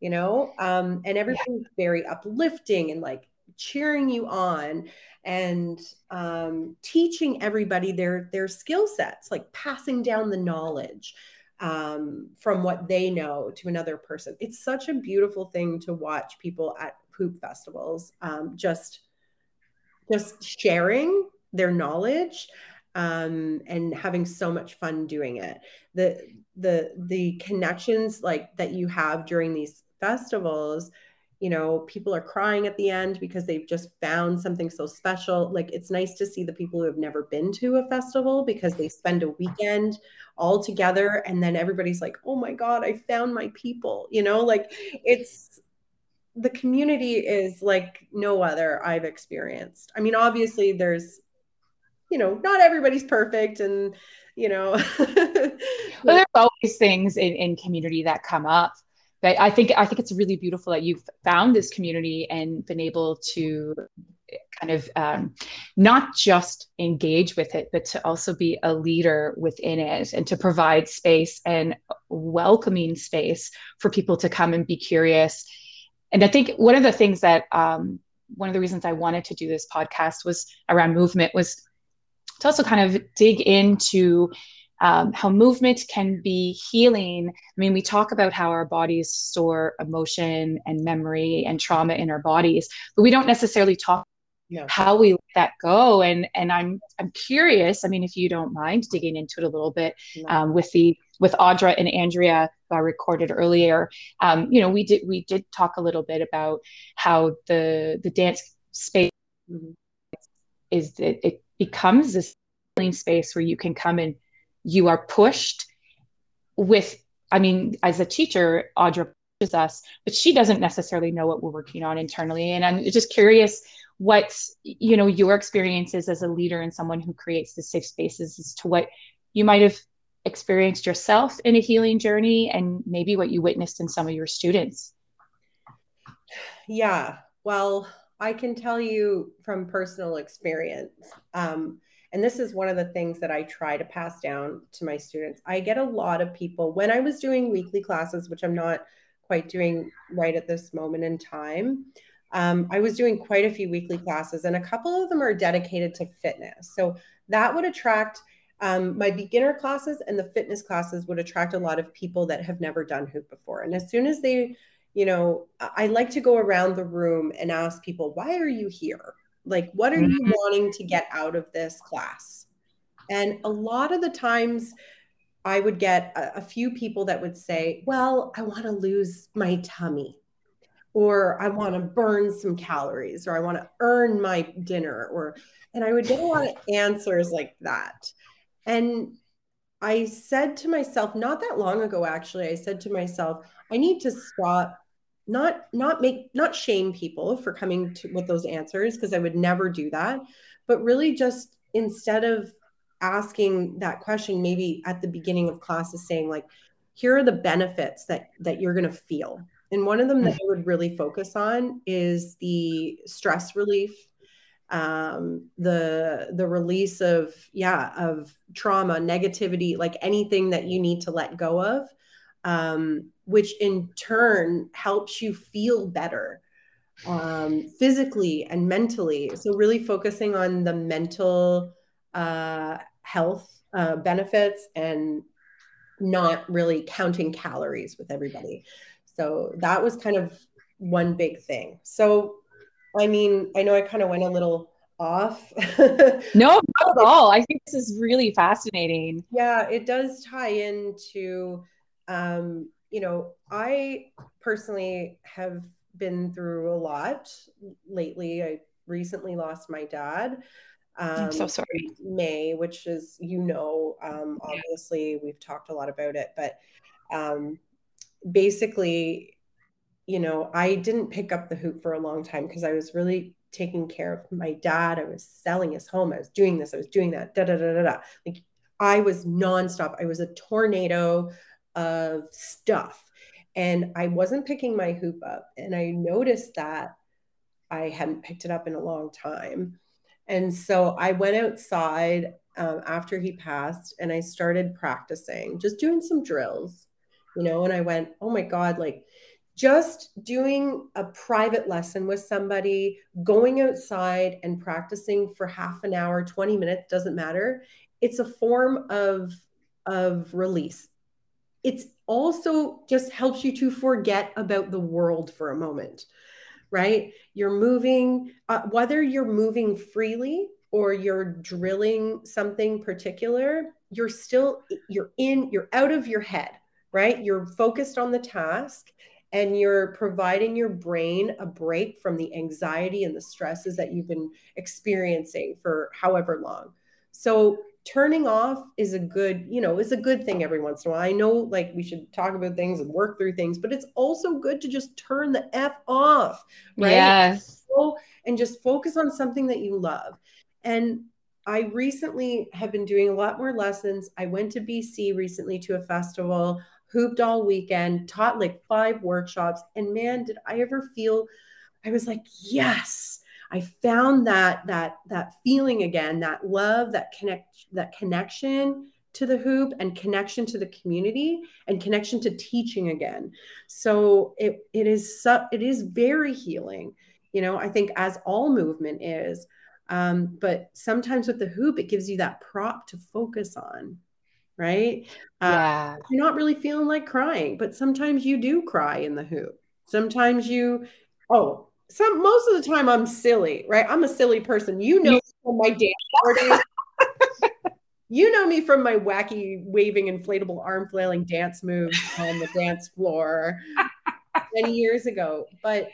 you know? Um, and everything's very uplifting and like cheering you on and um, teaching everybody their their skill sets like passing down the knowledge um, from what they know to another person it's such a beautiful thing to watch people at hoop festivals um, just just sharing their knowledge um, and having so much fun doing it. The the the connections like that you have during these festivals you know people are crying at the end because they've just found something so special. Like it's nice to see the people who have never been to a festival because they spend a weekend all together and then everybody's like oh my god i found my people you know? Like it's the community is like no other i've experienced. I mean obviously there's you know not everybody's perfect and you know [LAUGHS] well there's always things in, in community that come up but I think I think it's really beautiful that you've found this community and been able to kind of um, not just engage with it, but to also be a leader within it and to provide space and welcoming space for people to come and be curious. And I think one of the things that um, one of the reasons I wanted to do this podcast was around movement was to also kind of dig into um, how movement can be healing. I mean, we talk about how our bodies store emotion and memory and trauma in our bodies, but we don't necessarily talk yeah. how we let that go. And and I'm I'm curious. I mean, if you don't mind digging into it a little bit um, with the with Audra and Andrea who I recorded earlier. Um, you know, we did we did talk a little bit about how the the dance space mm-hmm. is it, it becomes this healing space where you can come and you are pushed with i mean as a teacher audra pushes us but she doesn't necessarily know what we're working on internally. And i'm just curious what you know your experiences as a leader and someone who creates the safe spaces as to what you might have experienced yourself in a healing journey and maybe what you witnessed in some of your students. Yeah. Well i can tell you from personal experience um, and this is one of the things that I try to pass down to my students. I get a lot of people when I was doing weekly classes, which I'm not quite doing right at this moment in time. Um, I was doing quite a few weekly classes, and a couple of them are dedicated to fitness. So that would attract um, my beginner classes and the fitness classes would attract a lot of people that have never done hoop before. And as soon as they, you know, I like to go around the room and ask people, why are you here? Like, what are you mm-hmm. wanting to get out of this class? And a lot of the times, I would get a, a few people that would say, Well, I want to lose my tummy, or I want to burn some calories, or I want to earn my dinner, or, and I would get a lot of answers like that. And I said to myself, not that long ago, actually, I said to myself, I need to stop not not make not shame people for coming to with those answers because I would never do that, but really just instead of asking that question maybe at the beginning of classes saying like here are the benefits that that you're going to feel. And one of them that I would really focus on is the stress relief, um, the the release of yeah of trauma, negativity, like anything that you need to let go of, um, which in turn helps you feel better um, physically and mentally. So really focusing on the mental uh, health uh, benefits and not really counting calories with everybody. So that was kind of one big thing. So, I mean, I know I kind of went a little off. [LAUGHS] no, not at all. I think this is really fascinating. Yeah, it does tie into, um, you know, I personally have been through a lot lately. I recently lost my dad. Um, I'm so sorry. May, which is, you know, um, obviously we've talked a lot about it, but um, basically, you know, I didn't pick up the hoop for a long time because I was really taking care of my dad. I was selling his home. I was doing this. I was doing that. Da da da da da. Like I was nonstop. I was a tornado of stuff, and I wasn't picking my hoop up. And I noticed that I hadn't picked it up in a long time. And so I went outside um, after he passed and I started practicing, just doing some drills you know, and I went, oh my God, like just doing a private lesson with somebody, going outside and practicing for half an hour, 20 minutes, doesn't matter. It's a form of, of release. It's also just helps you to forget about the world for a moment, right? You're moving, uh, whether you're moving freely or you're drilling something particular, you're still, you're in, you're out of your head right? You're focused on the task and you're providing your brain a break from the anxiety and the stresses that you've been experiencing for however long. So turning off is a good, you know, is a good thing every once in a while. I know like we should talk about things and work through things, but it's also good to just turn the F off, right? Yes. And just focus on something that you love. And I recently have been doing a lot more lessons. I went to BC recently to a festival hooped all weekend, taught like five workshops. And man, did I ever feel I was like, yes, I found that that that feeling again, that love, that connect, that connection to the hoop and connection to the community and connection to teaching again. So it it is so, it is very healing. You know, I think as all movement is, um, but sometimes with the hoop, it gives you that prop to focus on right? Uh, yeah. Uh, you're not really feeling like crying, but sometimes you do cry in the hoop. Sometimes you, oh, some most of the time I'm silly, right? I'm a silly person. You know from my dance [LAUGHS] you know me from my wacky waving inflatable arm flailing dance moves on the dance floor many years ago. But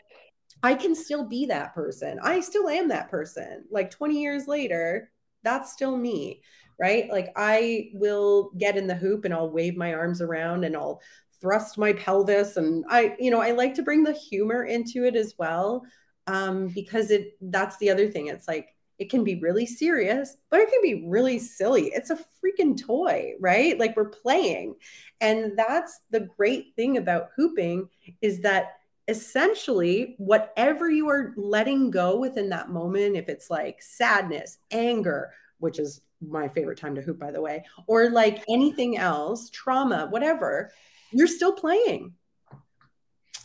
I can still be that person. I still am that person. Like 20 years later, that's still me right? Like I will get in the hoop and I'll wave my arms around and I'll thrust my pelvis and I you know I like to bring the humor into it as well um because it that's the other thing. It's like it can be really serious but it can be really silly. It's a freaking toy right? Like we're playing. And that's the great thing about hooping is that essentially whatever you are letting go within that moment if it's like sadness anger which is my favorite time to hoop, by the way, or like anything else, trauma, whatever, you're still playing.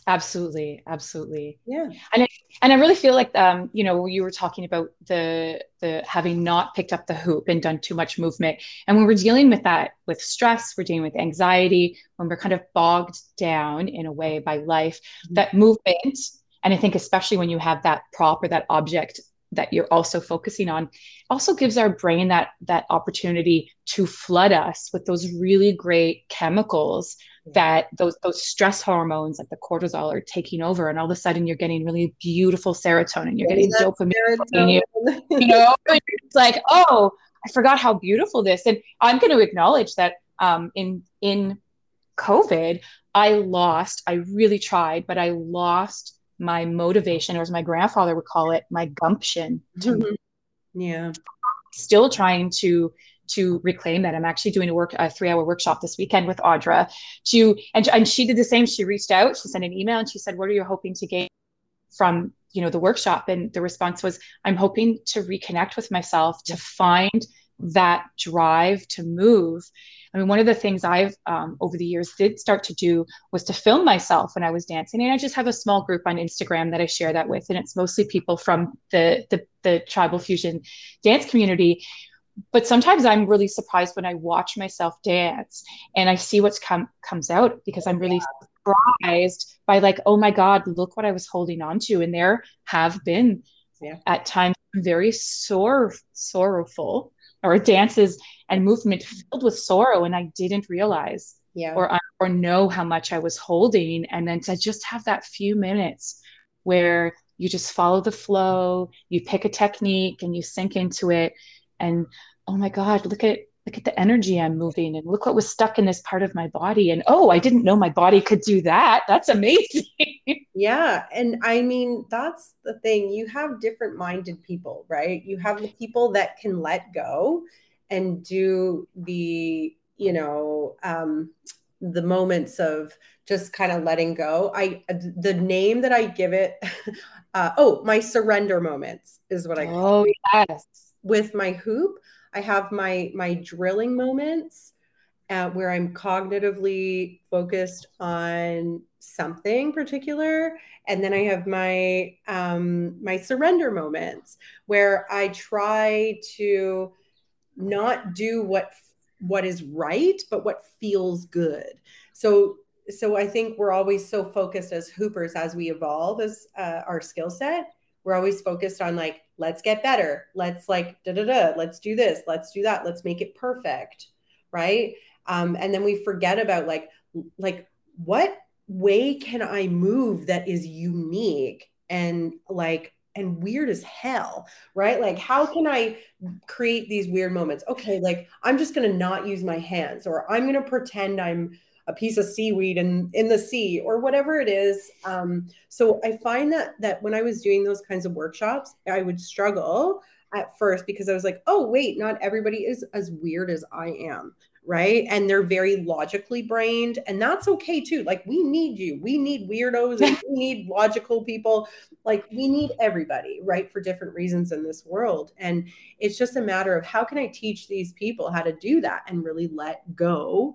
Absolutely, absolutely. Yeah. And I, and I really feel like um, you know, you were talking about the the having not picked up the hoop and done too much movement. And when we're dealing with that with stress, we're dealing with anxiety, when we're kind of bogged down in a way by life, mm-hmm. that movement and I think especially when you have that prop or that object that you're also focusing on also gives our brain that that opportunity to flood us with those really great chemicals that those those stress hormones like the cortisol are taking over and all of a sudden you're getting really beautiful serotonin. You're getting dopamine you, you know it's like oh i forgot how beautiful this and i'm going to acknowledge that um, in in covid i lost i really tried but i lost my motivation, or as my grandfather would call it, my gumption. Mm-hmm. Yeah. Still trying to to reclaim that. I'm actually doing a work a three hour workshop this weekend with Audra to and and she did the same. She reached out, she sent an email, and she said, "What are you hoping to gain from you know the workshop?" And the response was, "I'm hoping to reconnect with myself, to find that drive to move." I mean, one of the things I've um, over the years did start to do was to film myself when I was dancing, and I just have a small group on Instagram that I share that with, and it's mostly people from the the, the tribal fusion dance community but sometimes I'm really surprised when I watch myself dance and I see what's come comes out because I'm really surprised by like, oh my God, look what I was holding on to. And there have been yeah. at times very sore, sorrowful or dances and movement filled with sorrow. And I didn't realize yeah. or, or know how much I was holding. And then to just have that few minutes where you just follow the flow, you pick a technique and you sink into it and oh my god look at look at the energy i'm moving and look what was stuck in this part of my body and oh i didn't know my body could do that that's amazing [LAUGHS] yeah and i mean that's the thing you have different minded people right? You have the people that can let go and do the you know um the moments of just kind of letting go. I the name that i give it [LAUGHS] uh, oh my surrender moments is what i call it. oh yes. With my hoop, I have my my drilling moments uh, where I'm cognitively focused on something particular, and then I have my um, my surrender moments where I try to not do what what is right, but what feels good. So so I think we're always so focused as hoopers as we evolve as uh, our skill set. We're always focused on like let's get better. Let's like da da da. Let's do this. Let's do that. Let's make it perfect, right? Um, and then we forget about like like what way can I move that is unique and like and weird as hell, right? Like, how can I create these weird moments? Okay, like I'm just gonna not use my hands, or I'm gonna pretend I'm a piece of seaweed in in the sea or whatever it is um, so i find that that when i was doing those kinds of workshops i would struggle at first because i was like oh wait not everybody is as weird as i am right? And they're very logically brained and that's okay too. Like we need you. We need weirdos and we need logical people. Like we need everybody right for different reasons in this world. And it's just a matter of how can i teach these people how to do that and really let go?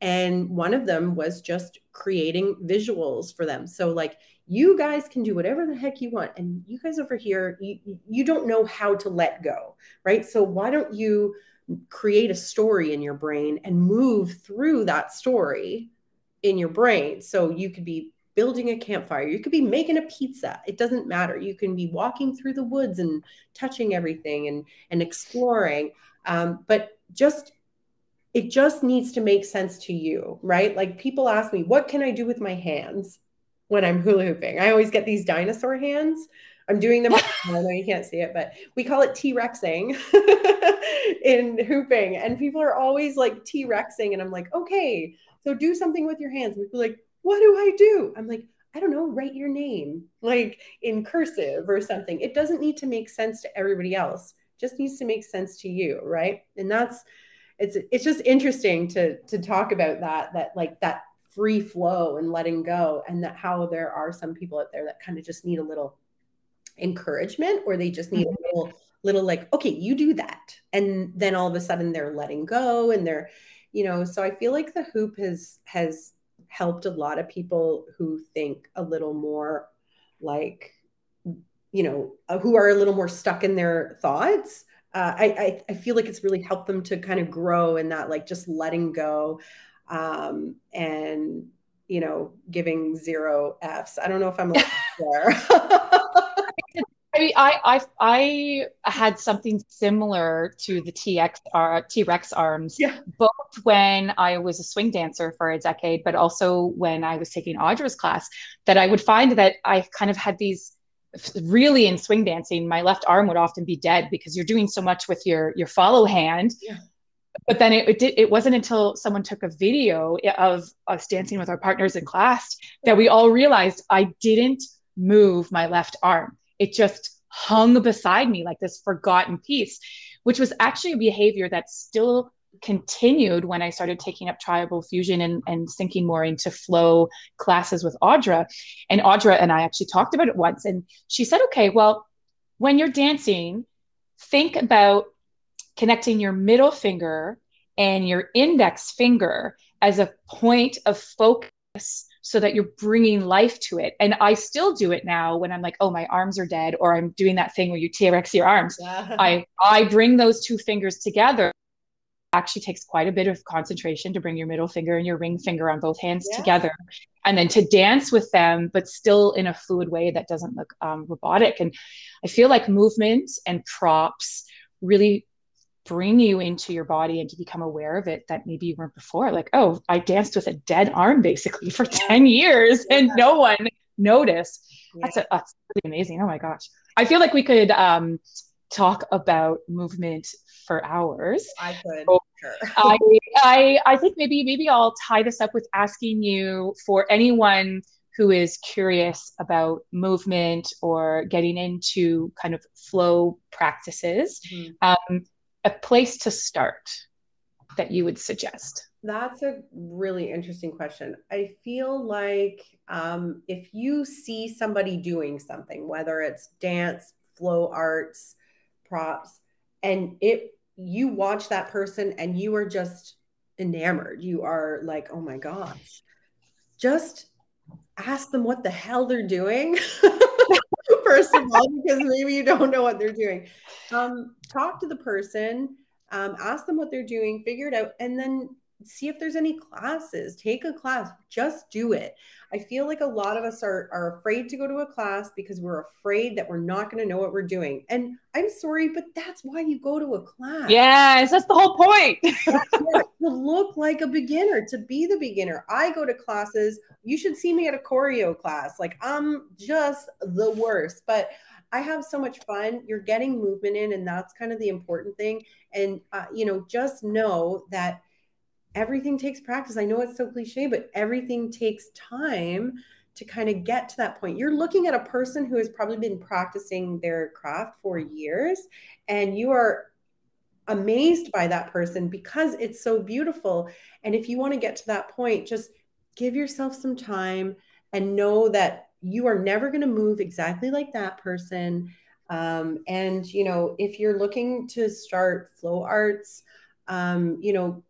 And one of them was just creating visuals for them. So like you guys can do whatever the heck you want and you guys over here you, you don't know how to let go right? So why don't you create a story in your brain and move through that story in your brain so you could be building a campfire you could be making a pizza it doesn't matter you can be walking through the woods and touching everything and and exploring um, but just it just needs to make sense to you, right? Like people ask me, what can I do with my hands when I'm [LAUGHS] hula hooping? I always get these dinosaur hands. I'm doing them. [LAUGHS] I know you can't see it, but we call it T Rexing [LAUGHS] in hooping. And people are always like T Rexing. And I'm like, okay, so do something with your hands. And people like, what do I do? I'm like, I don't know, write your name like in cursive or something. It doesn't need to make sense to everybody else, it just needs to make sense to you, right? And that's it's it's just interesting to to talk about that that like that free flow and letting go and that how there are some people out there that kind of just need a little encouragement or they just need a mm-hmm. little little like okay you do that. And then all of a sudden they're letting go and they're you know so i feel like the hoop has has helped a lot of people who think a little more like you know uh, who are a little more stuck in their thoughts. Uh, I, I, I feel like it's really helped them to kind of grow in that like just letting go um, and you know giving zero f's. I don't know if i'm there [LAUGHS] [LAUGHS] I mean, I, I I had something similar to the TX uh, T Rex arms, yeah. both when I was a swing dancer for a decade, but also when I was taking Audra's class. That I would find that I kind of had these really in swing dancing my left arm would often be dead because you're doing so much with your your follow hand yeah. but then it, it did it wasn't until someone took a video of us dancing with our partners in class that we all realized i didn't move my left arm it just hung beside me like this forgotten piece, which was actually a behavior that still continued when I started taking up tribal fusion and, and sinking more into flow classes with Audra. And Audra and I actually talked about it once. And she said, okay, well, when you're dancing, think about connecting your middle finger and your index finger as a point of focus so that you're bringing life to it. And I still do it now when I'm like, oh, my arms are dead, or I'm doing that thing where you TRX your arms. Yeah. I I bring those two fingers together. Actually takes quite a bit of concentration to bring your middle finger and your ring finger on both hands yeah. together, and then to dance with them, but still in a fluid way that doesn't look um, robotic. And I feel like movement and props really bring you into your body and to become aware of it that maybe you weren't before. Like, oh, I danced with a dead arm basically for 10 years and no one noticed. Yeah. That's, a, that's really amazing. Oh my gosh. I feel like we could um, talk about movement for hours. I could. So. [LAUGHS] I, I, I think maybe, maybe I'll tie this up with asking you for anyone who is curious about movement or getting into kind of flow practices. Mm-hmm. Um, a place to start that you would suggest? That's a really interesting question. I feel like um, if you see somebody doing something, whether it's dance, flow arts, props, and it you watch that person and you are just enamored. You are like, oh my gosh. Just ask them what the hell they're doing. [LAUGHS] first of all, because maybe you don't know what they're doing. Um, talk to the person, um, ask them what they're doing, figure it out, and then see if there's any classes. Take a class, just do it. I feel like a lot of us are, are afraid to go to a class because we're afraid that we're not going to know what we're doing. And I'm sorry, but that's why you go to a class. Yes, that's the whole point. [LAUGHS] to look like a beginner, to be the beginner. I go to classes. You should see me at a choreo class. Like I'm just the worst, but I have so much fun. You're getting movement in, and that's kind of the important thing. And, uh, you know, just know that everything takes practice. I know it's so cliche, but everything takes time to kind of get to that point. You're looking at a person who has probably been practicing their craft for years, and you are amazed by that person because it's so beautiful. And if you want to get to that point, just give yourself some time and know that you are never going to move exactly like that person. Um, and, you know, if you're looking to start flow arts, um, you know,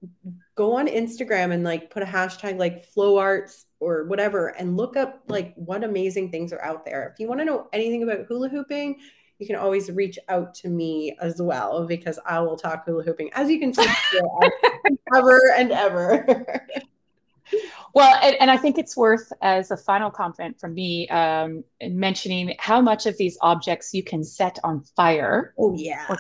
go on Instagram and like put a hashtag like flow arts or whatever and look up like what amazing things are out there. If you want to know anything about hula hooping, you can always reach out to me as well because I will talk hula hooping as you can see [LAUGHS] ever and ever. [LAUGHS] Well, and, and, I think it's worth, as a final comment from me, um, mentioning how much of these objects you can set on fire. Oh, yeah.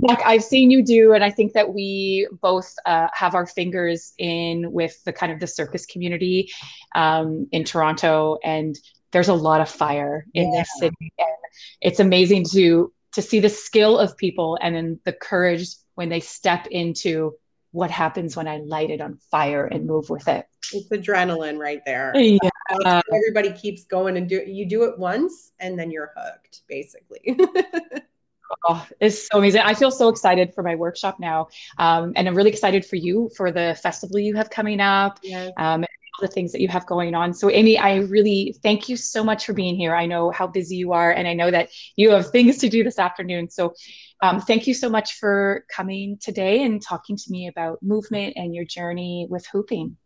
Like I've seen you do, and I think that we both uh, have our fingers in with the kind of the circus community um, in Toronto, and there's a lot of fire in yeah. this city, and it's amazing to to see the skill of people and then the courage when they step into what happens when I light it on fire and move with it. It's adrenaline right there. Yeah. Everybody keeps going and do you do it once and then you're hooked, basically. [LAUGHS] oh, it's so amazing. I feel so excited for my workshop now. Um, and I'm really excited for you for the festival you have coming up. Yes. Um, the things that you have going on. So, Amy, I really thank you so much for being here. I know how busy you are, and I know that you have things to do this afternoon. So, um, thank you so much for coming today and talking to me about movement and your journey with hooping.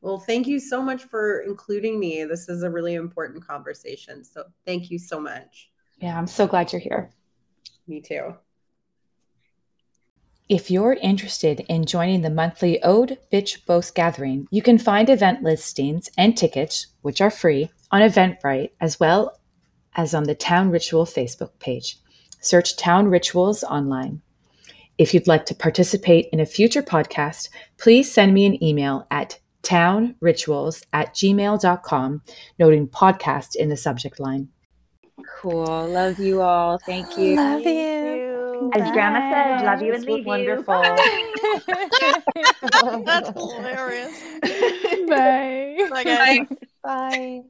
Well, thank you so much for including me. This is a really important conversation. So, thank you so much. Yeah, I'm so glad you're here. Me too. If you're interested in joining the monthly Ode Bitch Boast gathering, you can find event listings and tickets, which are free, on Eventbrite as well as on the Town Ritual Facebook page. Search Town Rituals online. If you'd like to participate in a future podcast, please send me an email at townrituals at gmail.com, noting podcast in the subject line. Cool. Love you all. Thank you. Love you. As Bye. Grandma said, love you and leave wonderful. [LAUGHS] That's hilarious. [LAUGHS] Bye. Bye. Guys. Bye.